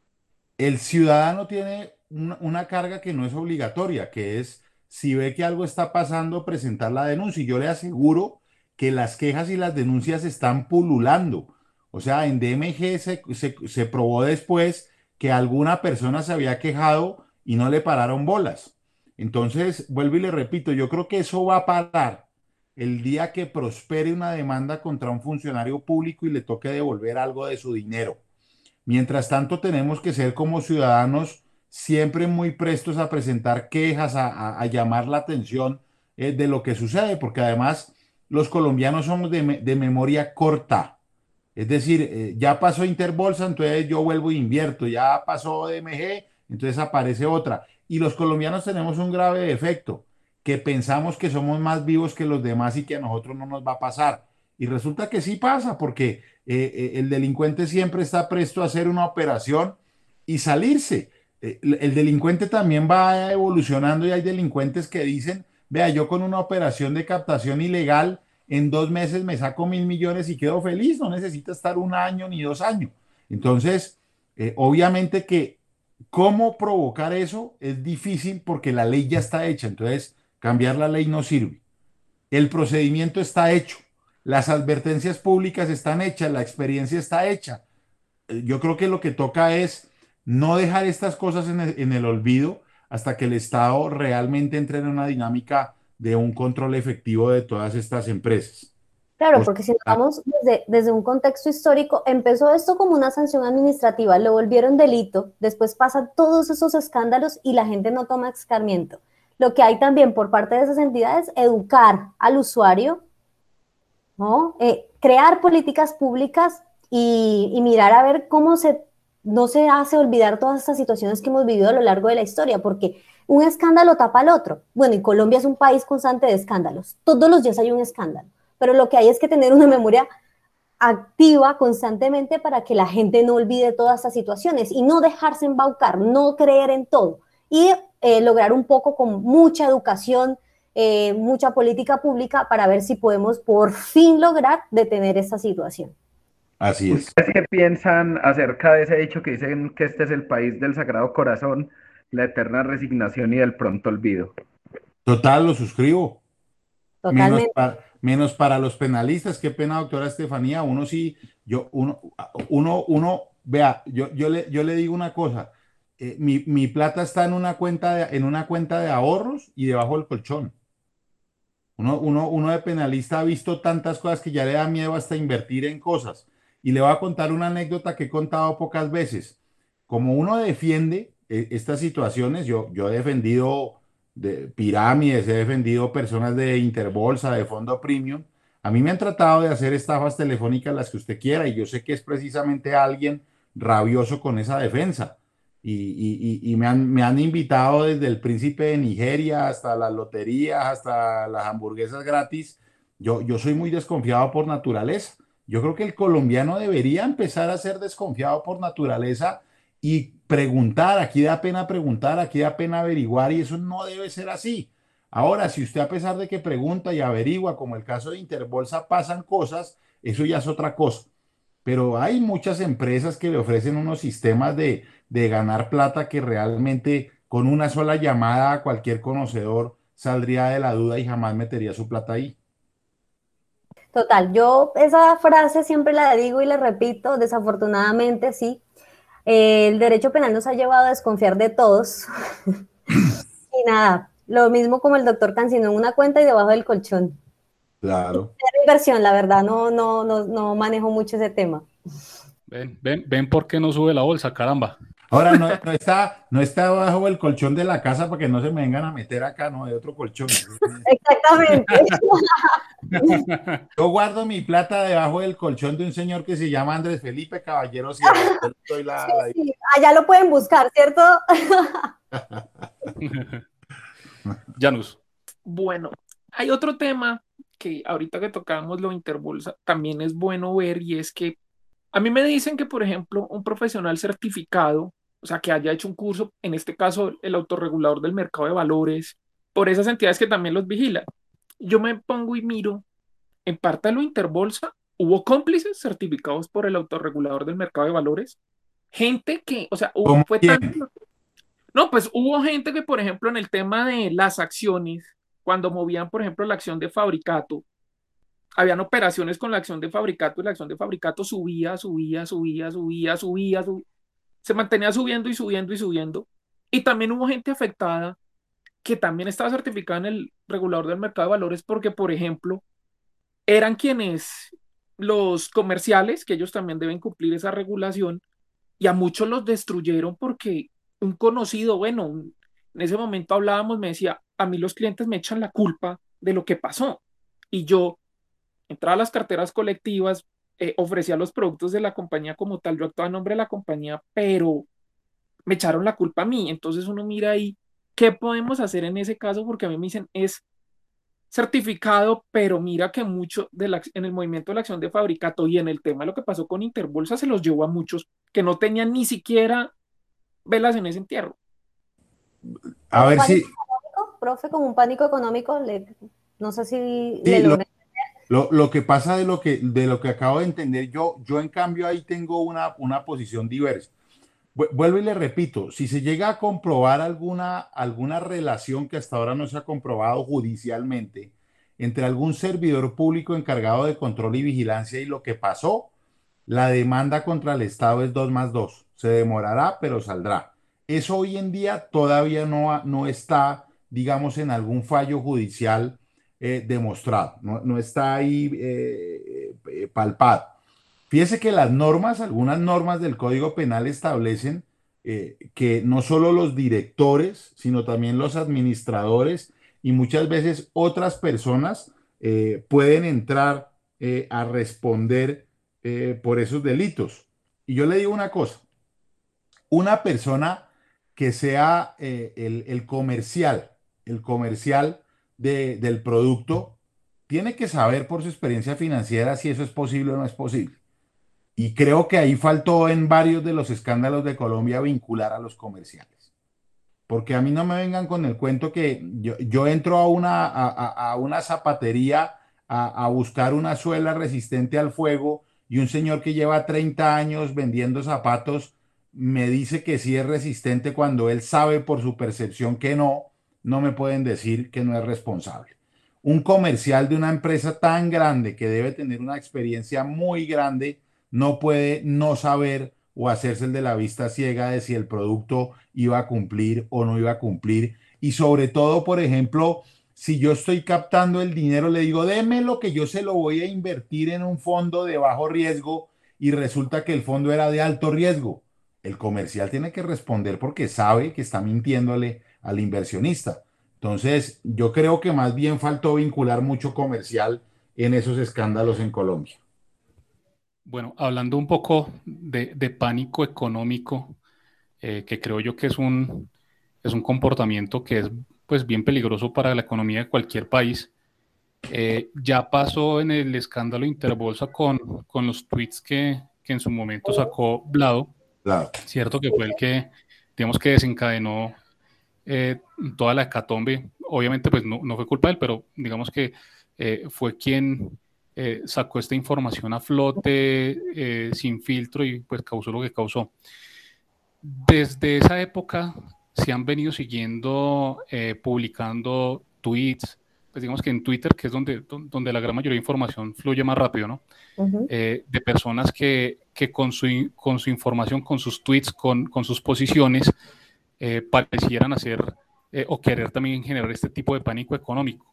F: El ciudadano tiene una carga que no es obligatoria, que es si ve que algo está pasando, presentar la denuncia. Y yo le aseguro que las quejas y las denuncias están pululando. O sea, en DMG se, probó después que alguna persona se había quejado y no le pararon bolas. Entonces, vuelvo y le repito, yo creo que eso va a parar el día que prospere una demanda contra un funcionario público y le toque devolver algo de su dinero. Mientras tanto, tenemos que ser como ciudadanos siempre muy prestos a presentar quejas, a, llamar la atención eh, de lo que sucede, porque además los colombianos somos de, memoria corta. Es decir, eh, ya pasó Interbolsa, entonces yo vuelvo e invierto. Ya pasó DMG, entonces aparece otra. Y los colombianos tenemos un grave defecto, que pensamos que somos más vivos que los demás y que a nosotros no nos va a pasar. Y resulta que sí pasa, porque eh, eh, el delincuente siempre está presto a hacer una operación y salirse. Eh, el delincuente también va evolucionando y hay delincuentes que dicen, vea, yo con una operación de captación ilegal en dos meses me saco mil millones y quedo feliz, no necesita estar un año ni dos años. Entonces, obviamente que cómo provocar eso es difícil porque la ley ya está hecha, entonces cambiar la ley no sirve. El procedimiento está hecho las advertencias públicas están hechas, la experiencia está hecha. Eh, yo creo que lo que toca es no dejar estas cosas en el, olvido hasta que el Estado realmente entre en una dinámica de un control efectivo de todas estas empresas.
E: Claro, porque si nos desde, desde un contexto histórico, empezó esto como una sanción administrativa, lo volvieron delito, después pasan todos esos escándalos y la gente no toma escarmiento. Lo que hay también por parte de esas entidades, educar al usuario ¿no? Eh, crear políticas públicas y, mirar a ver cómo se, no se hace olvidar todas estas situaciones que hemos vivido a lo largo de la historia, porque un escándalo tapa al otro. Bueno, y Colombia es un país constante de escándalos. Todos los días hay un escándalo, pero lo que hay es que tener una memoria activa constantemente para que la gente no olvide todas estas situaciones y no dejarse embaucar, no creer en todo y eh, lograr un poco con mucha educación, eh, mucha política pública para ver si podemos por fin lograr detener esta situación.
F: Así es.
D: ¿Qué piensan acerca de ese dicho que dicen que este es el país del Sagrado Corazón, la eterna resignación y del pronto olvido?
F: Total, lo suscribo. Totalmente. Menos para, los penalistas, qué pena, doctora Estefanía, uno sí, yo, uno, uno, uno, vea, yo, yo, le, yo le digo una cosa, eh, mi, mi, plata está en una, cuenta de, en una cuenta de ahorros y debajo del colchón. Uno, uno, de penalista ha visto tantas cosas que ya le da miedo hasta invertir en cosas. Y le voy a contar una anécdota que he contado pocas veces. Como uno defiende eh, estas situaciones, yo, yo he defendido de pirámides, he defendido personas de Interbolsa, de fondo premium. A mí me han tratado de hacer estafas telefónicas las que usted quiera y yo sé que es precisamente alguien rabioso con esa defensa y, me, han, me, han, invitado desde el príncipe de Nigeria hasta las loterías, hasta las hamburguesas gratis. Yo, yo soy muy desconfiado por naturaleza. Yo creo que el colombiano debería empezar a ser desconfiado por naturaleza y preguntar. Aquí da pena preguntar, aquí da pena averiguar y eso no debe ser así. Ahora, si usted a pesar de que pregunta y averigua, como el caso de Interbolsa, pasan cosas, eso ya es otra cosa. Pero hay muchas empresas que le ofrecen unos sistemas de, de ganar plata que realmente con una sola llamada a cualquier conocedor saldría de la duda y jamás metería su plata ahí.
E: Total, yo esa frase siempre la digo y la repito, desafortunadamente sí. el derecho penal nos ha llevado a desconfiar de todos. y nada, lo mismo como el doctor Cancino en una cuenta y debajo del colchón.
F: Claro.
E: inversión, la verdad, no, no, no, no manejo mucho ese tema.
B: Ven, ven, ven por qué no sube la bolsa, caramba.
F: Ahora no, está, no está bajo el colchón de la casa para que no se me vengan a meter acá, no, hay otro colchón.
E: Exactamente.
F: Yo guardo mi plata debajo del colchón de un señor que se llama Andrés Felipe Caballero Sierra.
E: Allá lo pueden buscar, ¿cierto?
B: Janus.
C: Bueno, hay otro tema que ahorita que tocamos lo interbolsa, también es bueno ver y es que a mí me dicen que, por ejemplo, un profesional certificado o sea, que haya hecho un curso, en este caso el autorregulador del mercado de valores, por esas entidades que también los vigilan. Yo me pongo y miro, en parte de lo Interbolsa, hubo cómplices certificados por el autorregulador del mercado de valores, gente que, o sea, hubo, fue tanto... No, pues hubo gente que, por ejemplo, en el tema de las acciones, cuando movían, por ejemplo, la acción de fabricato, habían operaciones con la acción de fabricato y la acción de fabricato subía, subía, subía, subía, subía, subía se mantenía subiendo y subiendo y subiendo. Y también hubo gente afectada que también estaba certificada en el regulador del mercado de valores porque, por ejemplo, eran quienes los comerciales, que ellos también deben cumplir esa regulación, y a muchos los destruyeron porque un conocido, bueno, en ese momento hablábamos, me decía, a mí los clientes me echan la culpa de lo que pasó. Y yo entraba a las carteras colectivas, eh, ofrecía los productos de la compañía como tal, yo actuaba en nombre de la compañía, pero me echaron la culpa a mí. Entonces uno mira ahí ¿Qué podemos hacer en ese caso? Porque a mí me dicen, es certificado, pero mira que mucho de la, en el movimiento de la acción de fabricato y en el tema de lo que pasó con Interbolsa se los llevó a muchos que no tenían ni siquiera velas en ese entierro.
F: A ver si...
E: Profe, como un pánico económico, le, no sé si
F: sí, lo, lo, lo, que pasa de lo que, de lo que acabo de entender, yo, yo en cambio ahí tengo una, una posición diversa. Vuelvo y le repito, si se llega a comprobar alguna, alguna relación que hasta ahora no se ha comprobado judicialmente entre algún servidor público encargado de control y vigilancia y lo que pasó, la demanda contra el Estado es 2 más 2. Se demorará, pero saldrá. Eso hoy en día todavía no, no está, digamos, en algún fallo judicial eh, demostrado, no, no, está ahí eh, eh, palpado. Fíjese que las normas, algunas normas del Código Penal establecen eh, que no solo los directores, sino también los administradores y muchas veces otras personas eh, pueden entrar eh, a responder por esos delitos. Y yo le digo una cosa, una persona que sea el, el, comercial, el comercial de, del producto, tiene que saber por su experiencia financiera si eso es posible o no es posible. Y creo que ahí faltó en varios de los escándalos de Colombia vincular a los comerciales. Porque a mí no me vengan con el cuento que yo, yo entro a una, a, una zapatería a, a, buscar una suela resistente al fuego y un señor que lleva 30 años vendiendo zapatos me dice que sí es resistente cuando él sabe por su percepción que no, no me pueden decir que no es responsable. Un comercial de una empresa tan grande que debe tener una experiencia muy grande no puede no saber o hacerse el de la vista ciega de si el producto iba a cumplir o no iba a cumplir. Y sobre todo, por ejemplo, si yo estoy captando el dinero, le digo, déme lo que yo se lo voy a invertir en un fondo de bajo riesgo y resulta que el fondo era de alto riesgo. El comercial tiene que responder porque sabe que está mintiéndole al inversionista. Entonces, yo creo que más bien faltó vincular mucho comercial en esos escándalos en Colombia.
B: Bueno, hablando un poco de, de pánico económico, eh, que creo yo que es un, es un comportamiento que es pues bien peligroso para la economía de cualquier país. Eh, ya pasó en el escándalo Interbolsa con, con los tweets que, que, en su momento sacó Blado,
F: claro.
B: cierto que fue el que, digamos que desencadenó eh, toda la hecatombe. Obviamente pues no, no, fue culpa de él, pero digamos que eh, fue quien eh, sacó esta información a flote eh, sin filtro y pues causó lo que causó. Desde esa época se han venido siguiendo, eh, publicando tweets, pues digamos que en Twitter, que es donde, donde la gran mayoría de información fluye más rápido, ¿no? Uh -huh. de personas que, que con, su, con su información, con sus tweets, con, con sus posiciones, eh, parecieran hacer o querer también generar este tipo de pánico económico.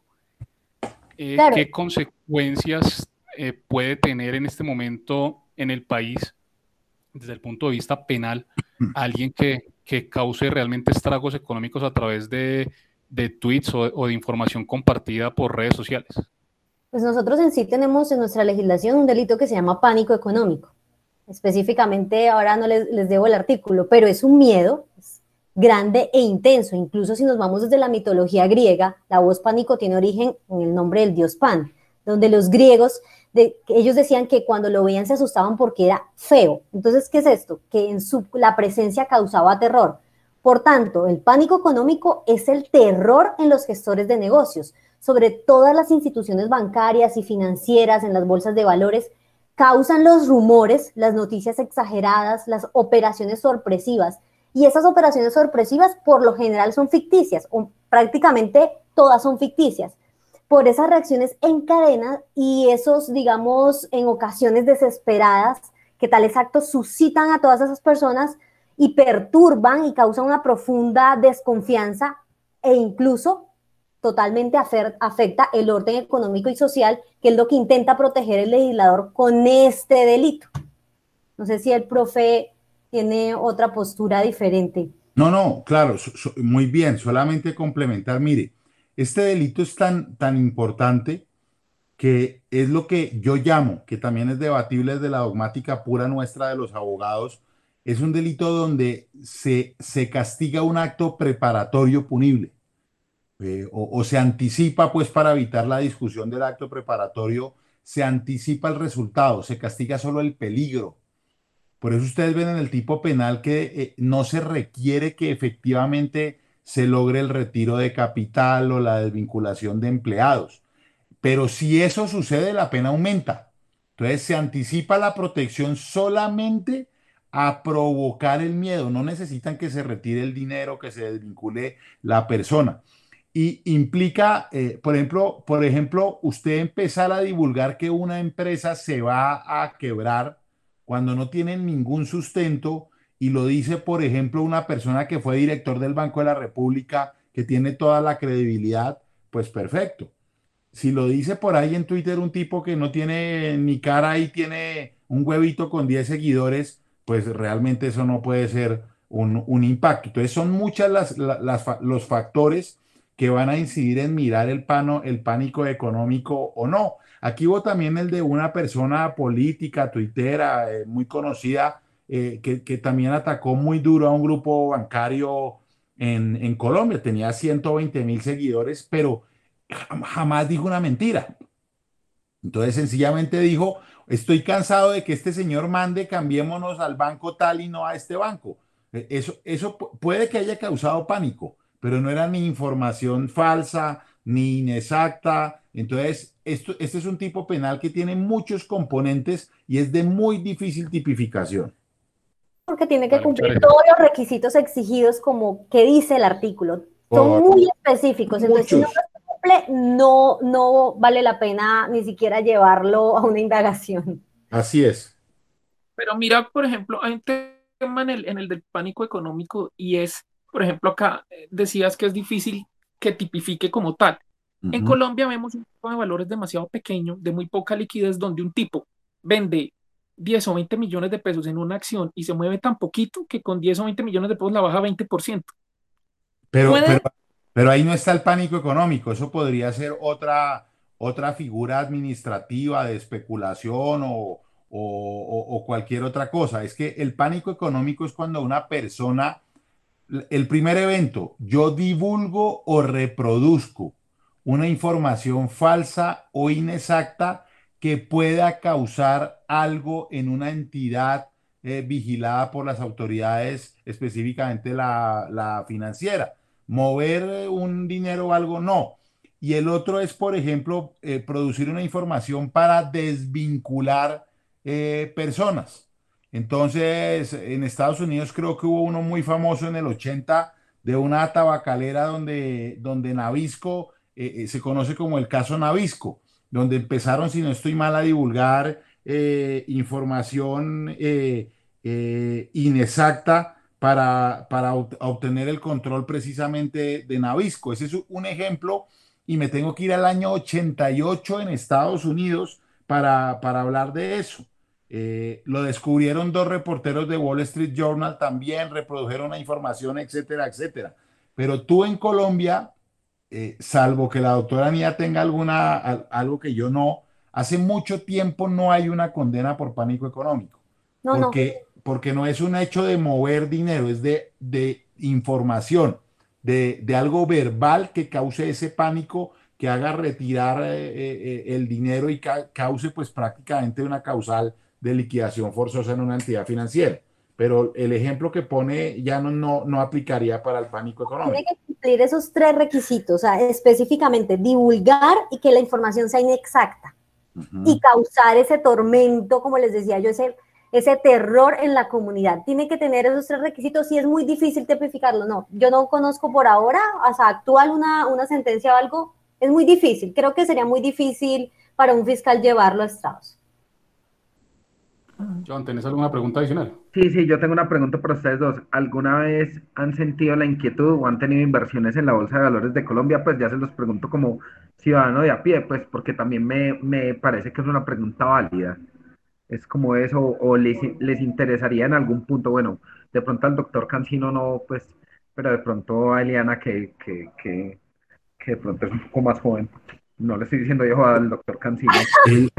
B: Eh, claro. ¿Qué consecuencias eh, puede tener en este momento en el país, desde el punto de vista penal, alguien que, que cause realmente estragos económicos a través de, de tweets o, o, de información compartida por redes sociales?
E: Pues nosotros en sí tenemos en nuestra legislación un delito que se llama pánico económico. Específicamente, ahora no les, les debo el artículo, pero es un miedo, grande e intenso. Incluso si nos vamos desde la mitología griega, la voz pánico tiene origen en el nombre del dios Pan, donde los griegos, de, ellos decían que cuando lo veían se asustaban porque era feo. Entonces, ¿qué es esto? Que en su, la presencia causaba terror. Por tanto, el pánico económico es el terror en los gestores de negocios, sobre todas las instituciones bancarias y financieras, en las bolsas de valores, causan los rumores, las noticias exageradas, las operaciones sorpresivas, y esas operaciones sorpresivas por lo general son ficticias, o prácticamente todas son ficticias. Por esas reacciones en cadena y esos, digamos, en ocasiones desesperadas, que tales actos suscitan a todas esas personas y perturban y causan una profunda desconfianza e incluso totalmente afecta el orden económico y social, que es lo que intenta proteger el legislador con este delito. No sé si el profe tiene otra postura diferente.
F: No, no, claro, muy bien, solamente complementar, mire, este delito es tan, tan importante que es lo que yo llamo, que también es debatible desde la dogmática pura nuestra de los abogados, es un delito donde se, se castiga un acto preparatorio punible. Eh, o, o, se anticipa, pues para evitar la discusión del acto preparatorio, se anticipa el resultado, se castiga solo el peligro. Por eso ustedes ven en el tipo penal que eh, no se requiere que efectivamente se logre el retiro de capital o la desvinculación de empleados. Pero si eso sucede, la pena aumenta. Entonces se anticipa la protección solamente a provocar el miedo. No necesitan que se retire el dinero, que se desvincule la persona. Y implica, eh, por, ejemplo, por ejemplo, usted empezar a divulgar que una empresa se va a quebrar cuando no tiene ningún sustento y lo dice, por ejemplo, una persona que fue director del Banco de la República, que tiene toda la credibilidad, pues perfecto. Si lo dice por ahí en Twitter un tipo que no tiene ni cara y tiene un huevito con 10 seguidores, pues realmente eso no puede ser un, un impacto. Entonces son muchas las, las, los factores que van a incidir en mirar el, pano, el pánico económico o no. Aquí hubo también el de una persona política, tuitera, eh, muy conocida, eh, que, que, también atacó muy duro a un grupo bancario en, en Colombia. Tenía 120 mil seguidores, pero jamás dijo una mentira. Entonces sencillamente dijo, estoy cansado de que este señor mande, cambiémonos al banco tal y no a este banco. E, eso, eso puede que haya causado pánico, pero no era ni información falsa, ni inexacta. Entonces, esto, este es un tipo penal que tiene muchos componentes y es de muy difícil tipificación.
E: Porque tiene que cumplir todos los requisitos exigidos como que dice el artículo. Son muy específicos. Entonces, si no los cumple, no, no vale la pena ni siquiera llevarlo a una indagación.
F: Así es.
C: Pero mira, por ejemplo, hay un tema en el, en el del pánico económico y es por ejemplo, acá eh, decías que es difícil que tipifique como tal. Uh -huh. En Colombia vemos un tipo de valores demasiado pequeño, de muy poca liquidez, donde un tipo vende 10 o 20 millones de pesos en una acción y se mueve tan poquito que con 10 o 20 millones de pesos la baja 20%.
F: Pero, pero, pero, ahí no está el pánico económico, eso podría ser otra, otra figura administrativa de especulación o, o, o cualquier otra cosa. Es que el pánico económico es cuando una persona el primer evento, yo divulgo o reproduzco una información falsa o inexacta que pueda causar algo en una entidad eh, vigilada por las autoridades, específicamente la, financiera. Mover un dinero o algo, no. Y el otro es, por ejemplo, eh, producir una información para desvincular eh, personas. Entonces, en Estados Unidos creo que hubo uno muy famoso en el 80 de una tabacalera donde, donde Navisco eh, eh, se conoce como el caso Navisco, donde empezaron, si no estoy mal, a divulgar eh, información inexacta para, para, obtener el control precisamente de Navisco. Ese es un ejemplo y me tengo que ir al año 88 en Estados Unidos para, para hablar de eso. Lo descubrieron dos reporteros de Wall Street Journal, también reprodujeron la información, etcétera, etcétera. Pero tú en Colombia, eh, salvo que la doctora Nia tenga alguna, algo que yo no, hace mucho tiempo no hay una condena por pánico económico.
E: No,
F: porque,
E: no.
F: porque no es un hecho de mover dinero, es de, de información, de, de algo verbal que cause ese pánico que haga retirar eh, eh, el dinero y ca cause pues prácticamente una causal de liquidación forzosa en una entidad financiera. Pero el ejemplo que pone ya no, no, no aplicaría para el pánico económico.
E: Tiene que cumplir esos tres requisitos, o sea, específicamente divulgar y que la información sea inexacta uh -huh. y causar ese tormento, como les decía yo, ese, ese terror en la comunidad. Tiene que tener esos tres requisitos y es muy difícil tipificarlo. No, yo no conozco por ahora, sea, actual una, una sentencia o algo, es muy difícil. Creo que sería muy difícil para un fiscal llevarlo a estados.
B: John, ¿tenés alguna pregunta adicional?
D: Sí, sí, yo tengo una pregunta para ustedes dos. ¿Alguna vez han sentido la inquietud o han tenido inversiones en la Bolsa de Valores de Colombia? Pues ya se los pregunto como ciudadano de a pie, pues porque también me, me parece que es una pregunta válida. Es como eso, o les, les interesaría en algún punto, bueno, de pronto al doctor Cancino no, pues, pero de pronto a Eliana que, que, que, que de pronto es un poco más joven. No le estoy diciendo yo al doctor Cancino.
F: El,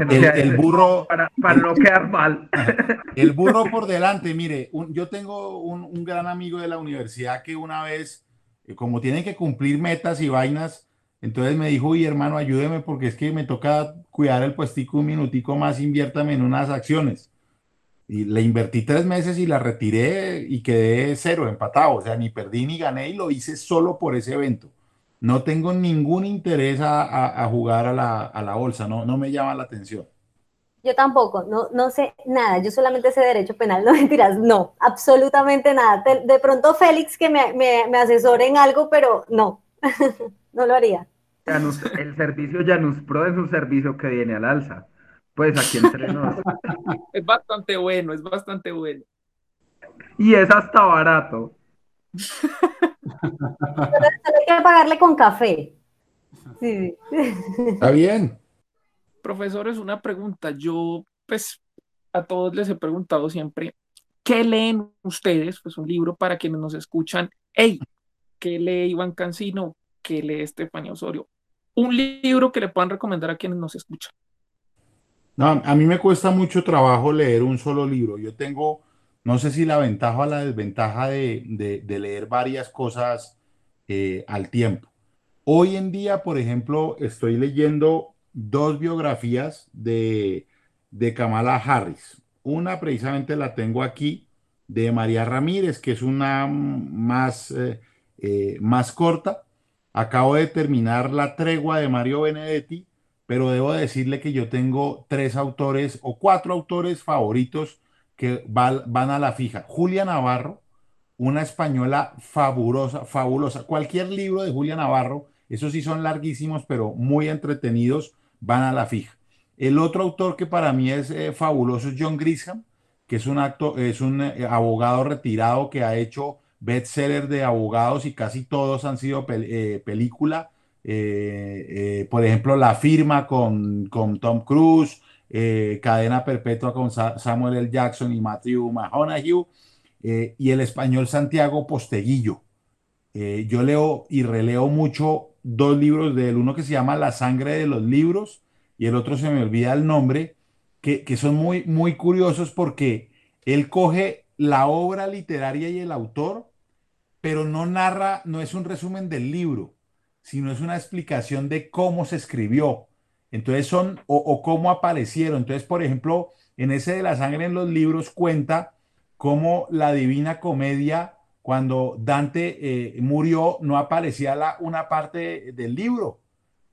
D: no
F: burro,
D: Para, para no quedar mal.
F: el burro por delante, mire, un- yo tengo un, un gran amigo de la universidad que una vez, eh, como tiene que cumplir metas y vainas, entonces me dijo, uy, hermano, ayúdeme porque es que me toca cuidar el puestico un minutico más, inviértame en unas acciones. Y le invertí tres meses y la retiré y quedé cero, empatado. O sea, ni perdí ni gané y lo hice solo por ese evento. No tengo ningún interés a, a- a jugar a la, a la bolsa, no, no me llama la atención.
E: Yo tampoco, no, no sé nada, yo solamente sé derecho penal, no mentiras, no, absolutamente nada. De, de pronto Félix que me, me, me asesore en algo, pero no, no lo haría.
D: Janus- el servicio Janus Pro es un servicio que viene al alza. Pues aquí entre nos.
C: Es bastante bueno, es bastante bueno.
D: Y es hasta barato.
E: Hay que pagarle con café. Sí.
F: Está bien.
C: Profesores, una pregunta. Yo, pues, a todos les he preguntado siempre, ¿qué leen ustedes? Pues un libro para quienes nos escuchan. Hey, ¿qué lee Iván Cancino? ¿Qué lee Estefanía Osorio? Un libro que le puedan recomendar a quienes nos escuchan.
F: No, a mí me cuesta mucho trabajo leer un solo libro. Yo tengo, no sé si la ventaja o la desventaja de, de- leer varias cosas eh, al tiempo. Hoy en día, por ejemplo, estoy leyendo dos biografías de, de Kamala Harris. Una precisamente la tengo aquí de María Ramírez, que es una más, eh, eh, más corta. Acabo de terminar La tregua de Mario Benedetti pero debo decirle que yo tengo tres autores o cuatro autores favoritos que va- van a la fija. Julia Navarro, una española fabulosa, fabulosa. Cualquier libro de Julia Navarro, esos sí son larguísimos, pero muy entretenidos, van a la fija. El otro autor que para mí es eh, fabuloso es John Grisham, que es un, acto, es un eh, abogado retirado que ha hecho bestseller de abogados y casi todos han sido pel- eh, película. Eh, por ejemplo, La Firma con, con Tom Cruise, eh, Cadena Perpetua con Sa- Samuel L. Jackson y Matthew McConaughey, eh, y el español Santiago Posteguillo. Eh, yo leo y releo mucho dos libros de él, uno que se llama La sangre de los libros y el otro se me olvida el nombre, que, que son muy, muy curiosos porque él coge la obra literaria y el autor, pero no narra, no es un resumen del libro, sino es una explicación de cómo se escribió. Entonces son, o, o cómo aparecieron. Entonces, por ejemplo, en ese de la sangre en los libros cuenta cómo la Divina Comedia, cuando Dante eh, murió, no aparecía la, una parte del libro.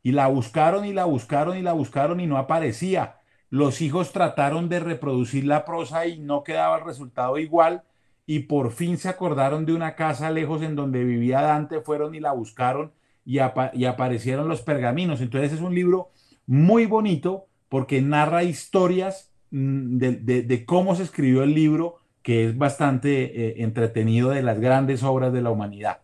F: Y la buscaron y la buscaron y la buscaron y no aparecía. Los hijos trataron de reproducir la prosa y no quedaba el resultado igual. Y por fin se acordaron de una casa lejos en donde vivía Dante, fueron y la buscaron y, y aparecieron los pergaminos. Entonces es un libro muy bonito porque narra historias mm, de, de- de cómo se escribió el libro, que es bastante eh, entretenido de las grandes obras de la humanidad.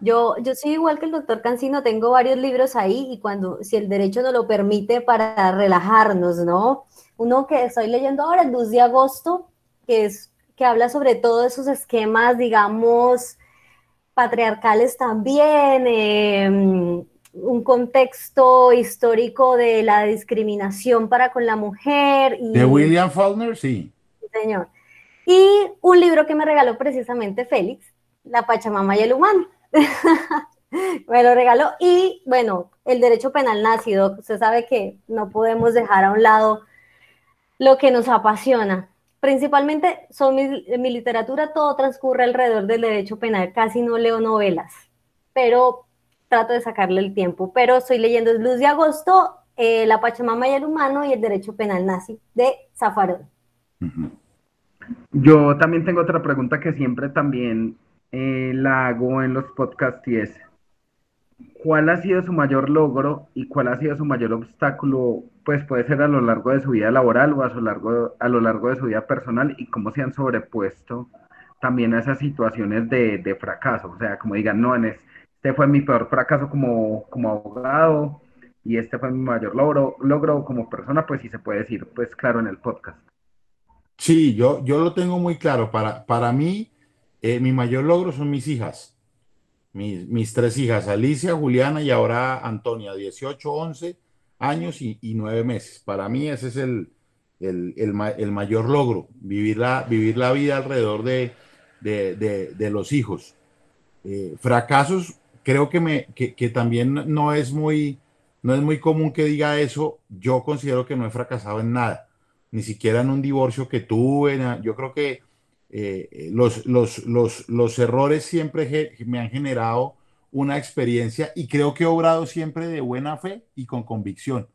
E: Yo, yo soy igual que el doctor Cancino, tengo varios libros ahí y cuando, si el derecho nos lo permite para relajarnos, ¿no? Uno que estoy leyendo ahora, Luz de Agosto, que es, que habla sobre todos esos esquemas, digamos, patriarcales también, eh, un contexto histórico de la discriminación para con la mujer. Y,
F: De William Faulkner, sí.
E: Señor. Y un libro que me regaló precisamente Félix, La Pachamama y el Humano. me lo regaló. Y bueno, el derecho penal nacido. Usted sabe que no podemos dejar a un lado lo que nos apasiona. Principalmente son mi, mi literatura, todo transcurre alrededor del derecho penal. Casi no leo novelas, pero trato de sacarle el tiempo. Pero estoy leyendo Luz de Agosto, eh, La Pachamama y el Humano y el Derecho Penal Nazi de Zafarón.
D: Yo también tengo otra pregunta que siempre también eh, la hago en los podcasts y es, ¿cuál ha sido su mayor logro y cuál ha sido su mayor obstáculo? Pues puede ser a lo largo de su vida laboral o a, su largo, a lo largo de su vida personal y cómo se han sobrepuesto también a esas situaciones de, de fracaso. O sea, como digan, no, en es- este fue mi peor fracaso como, como abogado y este fue mi mayor logro, logro como persona, pues sí se puede decir, pues claro, en el podcast.
F: Sí, yo, yo lo tengo muy claro. Para, para mí, eh, mi mayor logro son mis hijas. mis, mis tres hijas, Alicia, Juliana y ahora Antonia, 18, 11 años y, y 9 meses. Para mí ese es el, el, el, el mayor logro, vivir la, vivir la vida alrededor de, de, de, de los hijos. Eh, fracasos, creo que, me, que, que, también no es, muy, no es muy común que diga eso. Yo considero que no he fracasado en nada, ni siquiera en un divorcio que tuve. Yo creo que eh, los, los, los, los, errores siempre me han generado una experiencia y creo que he obrado siempre de buena fe y con convicción.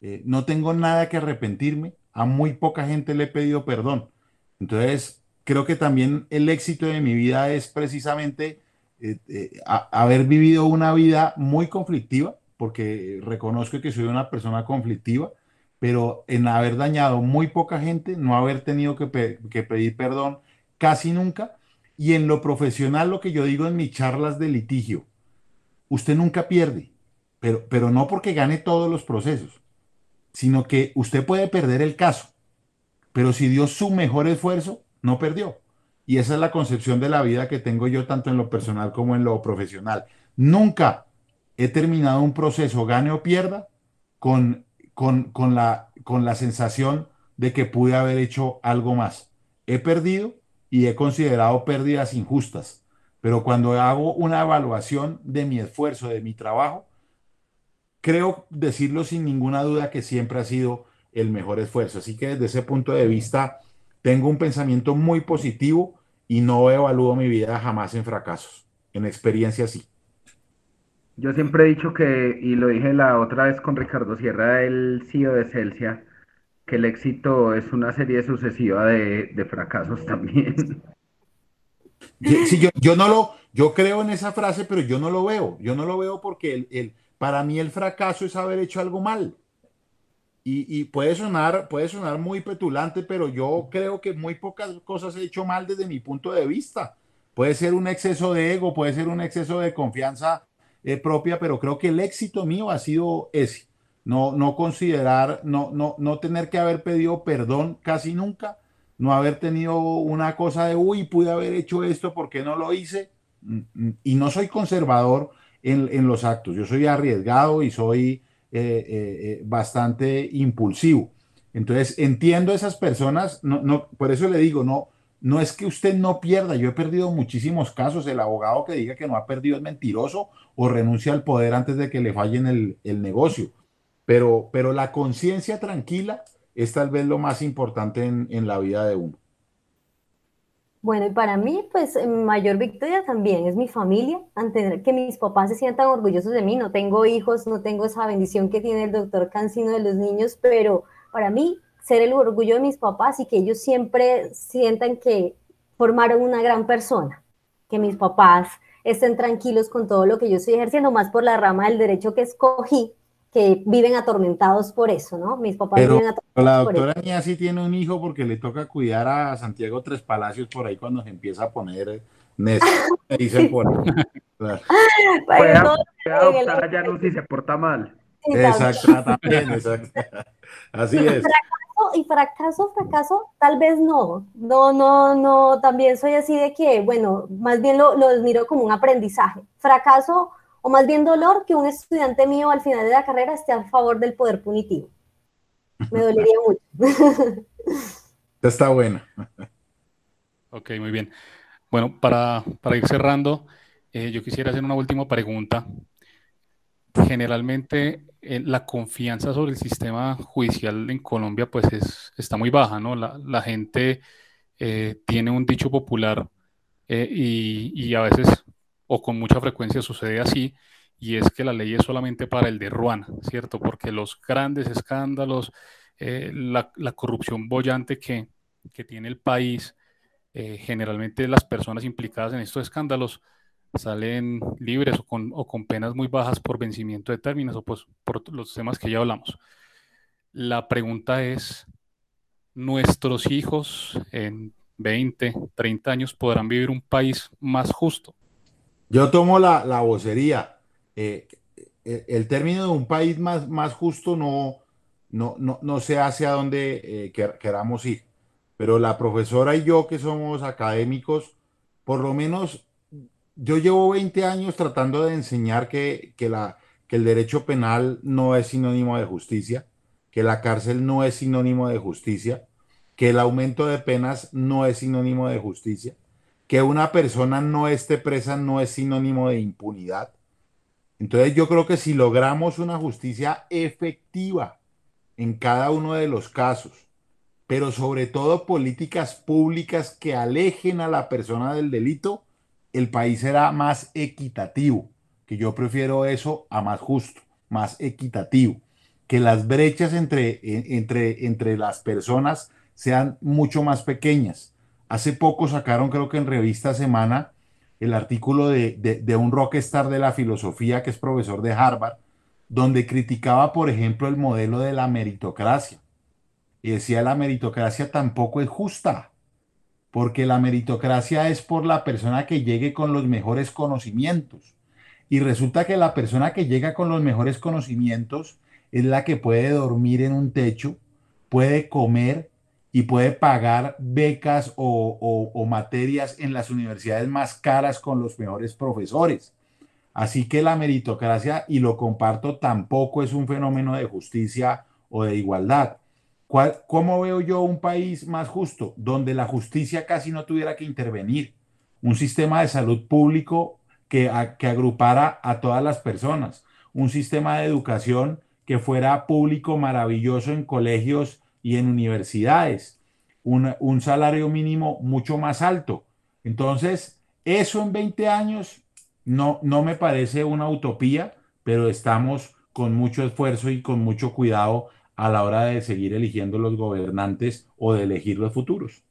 F: Eh, no tengo nada que arrepentirme, a muy poca gente le he pedido perdón. Entonces, creo que también el éxito de mi vida es precisamente eh, haber vivido una vida muy conflictiva, porque reconozco que soy una persona conflictiva, pero en haber dañado muy poca gente, no haber tenido que, que, pedir perdón casi nunca. Y en lo profesional, lo que yo digo en mis charlas de litigio, usted nunca pierde, pero, pero no porque gane todos los procesos, sino que usted puede perder el caso, pero si dio su mejor esfuerzo, no perdió. Y esa es la concepción de la vida que tengo yo tanto en lo personal como en lo profesional. Nunca he terminado un proceso, gane o pierda, con con, la, con la sensación de que pude haber hecho algo más. He perdido y he considerado pérdidas injustas, pero cuando hago una evaluación de mi esfuerzo, de mi trabajo, creo decirlo sin ninguna duda que siempre ha sido el mejor esfuerzo. Así que desde ese punto de vista, tengo un pensamiento muy positivo y no evalúo mi vida jamás en fracasos, en experiencia sí.
D: Yo siempre he dicho que, y lo dije la otra vez con Ricardo Sierra, el CEO de Celsia, que el éxito es una serie sucesiva de, de fracasos también.
F: Sí, yo, yo, no lo, yo creo en esa frase, pero yo no lo veo. Yo no lo veo porque el, el para mí el fracaso es haber hecho algo mal. Y, puede sonar, puede sonar muy petulante, pero yo creo que muy pocas cosas he hecho mal desde mi punto de vista. Puede ser un exceso de ego, puede ser un exceso de confianza eh, propia, pero creo que el éxito mío ha sido ese. No, no considerar, no, no, no tener que haber pedido perdón casi nunca, no haber tenido una cosa de, uy, pude haber hecho esto, ¿por qué no lo hice? Mm, mm, y no soy conservador en, en los actos, yo soy arriesgado y soy eh, eh, bastante impulsivo. Entonces, entiendo a esas personas, no, no, por eso le digo, no, no es que usted no pierda, yo he perdido muchísimos casos, el abogado que diga que no ha perdido es mentiroso o renuncia al poder antes de que le fallen el, el negocio, pero, pero la conciencia tranquila es tal vez lo más importante en, en, la vida de uno.
E: Bueno, y para mí, pues mi mayor victoria también es mi familia, ante que mis papás se sientan orgullosos de mí. No tengo hijos, no tengo esa bendición que tiene el doctor Cancino de los niños, pero para mí ser el orgullo de mis papás y que ellos siempre sientan que formaron una gran persona, que mis papás estén tranquilos con todo lo que yo estoy ejerciendo, más por la rama del derecho que escogí, que viven atormentados por eso, ¿no? Mis papás
F: Pero
E: viven
F: atormentados. La doctora mía sí tiene un hijo porque le toca cuidar a Santiago Tres Palacios por ahí cuando se empieza a poner necio, dicen por ahí.
D: Claro. Puede, adoptar a Janus si se porta mal.
F: Exacto, también, exacto. Así es
E: y fracaso, fracaso, tal vez no. No, no, no, también soy así de que, bueno, más bien lo, lo miro como un aprendizaje. Fracaso o más bien dolor que un estudiante mío al final de la carrera esté a favor del poder punitivo. Me dolería mucho.
F: Está bueno.
B: Ok, muy bien. Bueno, para, para ir cerrando, eh, yo quisiera hacer una última pregunta. Generalmente eh, la confianza sobre el sistema judicial en Colombia pues es, está muy baja, ¿no? La, la gente eh, tiene un dicho popular eh, y, y, a veces o con mucha frecuencia sucede así y es que la ley es solamente para el de Ruana, ¿cierto? Porque los grandes escándalos, la, la, corrupción bollante que, que tiene el país, generalmente las personas implicadas en estos escándalos salen libres o con, o con, penas muy bajas por vencimiento de términos o pues por los temas que ya hablamos. La pregunta es, ¿nuestros hijos en 20, 30 años podrán vivir un país más justo?
F: Yo tomo la, la vocería. Eh, el, el, término de un país más, más justo no, no, no, no sé hacia dónde eh, queramos ir, pero la profesora y yo que somos académicos, por lo menos yo llevo 20 años tratando de enseñar que, que, la, que el derecho penal no es sinónimo de justicia, que la cárcel no es sinónimo de justicia, que el aumento de penas no es sinónimo de justicia, que una persona no esté presa no es sinónimo de impunidad. Entonces yo creo que si logramos una justicia efectiva en cada uno de los casos, pero sobre todo políticas públicas que alejen a la persona del delito, el país será más equitativo, que yo prefiero eso a más justo, más equitativo, que las brechas entre, entre, entre las personas sean mucho más pequeñas. Hace poco sacaron, creo que en revista Semana, el artículo de, de, de un rockstar de la filosofía que es profesor de Harvard, donde criticaba, por ejemplo, el modelo de la meritocracia. Y decía, la meritocracia tampoco es justa porque la meritocracia es por la persona que llegue con los mejores conocimientos. Y resulta que la persona que llega con los mejores conocimientos es la que puede dormir en un techo, puede comer y puede pagar becas o, materias en las universidades más caras con los mejores profesores. Así que la meritocracia, y lo comparto, tampoco es un fenómeno de justicia o de igualdad. ¿Cómo veo yo un país más justo? Donde la justicia casi no tuviera que intervenir. Un sistema de salud público que, que agrupara a todas las personas. Un sistema de educación que fuera público maravilloso en colegios y en universidades. Un, un salario mínimo mucho más alto. Entonces, eso en 20 años no, no me parece una utopía, pero estamos con mucho esfuerzo y con mucho cuidado a la hora de seguir eligiendo los gobernantes o de elegir los futuros?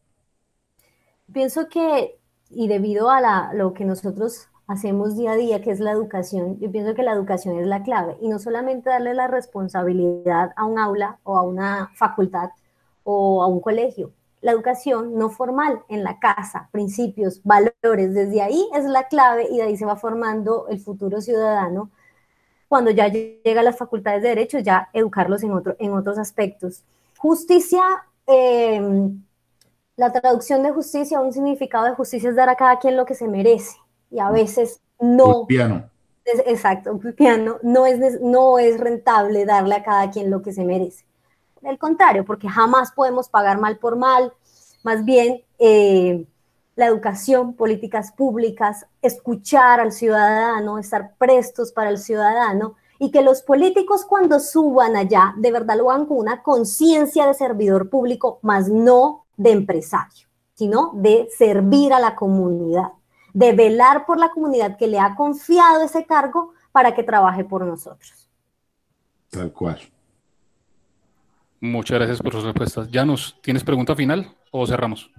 E: Pienso que, y debido a la, lo que nosotros hacemos día a día, que es la educación, yo pienso que la educación es la clave, y no solamente darle la responsabilidad a un aula o a una facultad o a un colegio, la educación no formal en la casa, principios, valores, desde ahí es la clave y de ahí se va formando el futuro ciudadano. Cuando ya llega a las facultades de derecho, ya educarlos en, otro, en otros aspectos. Justicia, em, la traducción de justicia, un significado de justicia es dar a cada quien lo que se merece y a veces no.
F: Piano.
E: Es, exacto, piano, no es, no es rentable darle a cada quien lo que se merece. Al contrario, porque jamás podemos pagar mal por mal, más bien eh, la educación, políticas públicas, escuchar al ciudadano, estar prestos para el ciudadano y que los políticos cuando suban allá de verdad lo hagan con una conciencia de servidor público, más no de empresario, sino de servir a la comunidad, de velar por la comunidad que le ha confiado ese cargo para que trabaje por nosotros.
F: Tal cual.
B: Muchas gracias por sus respuestas. Janus, ¿tienes pregunta final o cerramos?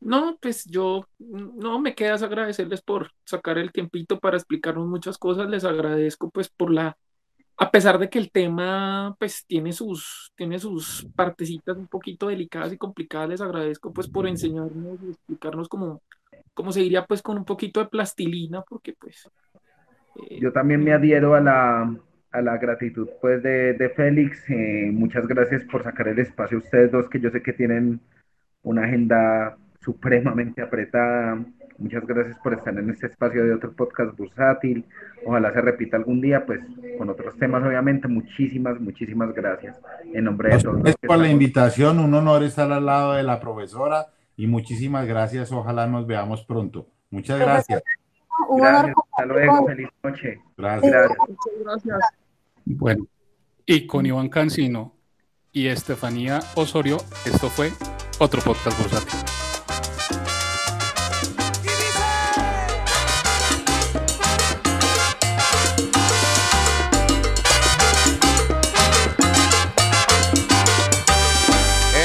C: No, pues yo no me quedas agradecerles por sacar el tiempito para explicarnos muchas cosas. Les agradezco pues por la, a pesar de que el tema pues tiene sus, tiene sus partecitas un poquito delicadas y complicadas, les agradezco pues por enseñarnos y explicarnos como, como se diría pues con un poquito de plastilina, porque pues...
D: Eh, yo también me adhiero a la, a la gratitud pues de, de Félix. Eh, muchas gracias por sacar el espacio a ustedes dos que yo sé que tienen una agenda supremamente apretada. Muchas gracias por estar en este espacio de otro podcast bursátil. Ojalá se repita algún día, pues con otros temas, obviamente. Muchísimas, muchísimas gracias. En nombre de todos.
F: Gracias por la invitación. Un honor estar al lado de la profesora y muchísimas gracias. Ojalá nos veamos pronto. Muchas gracias.
D: Un honor. Hasta luego. Feliz noche.
F: Gracias.
C: gracias.
B: Bueno, y con Iván Cancino y Estefanía Osorio, esto fue otro podcast bursátil.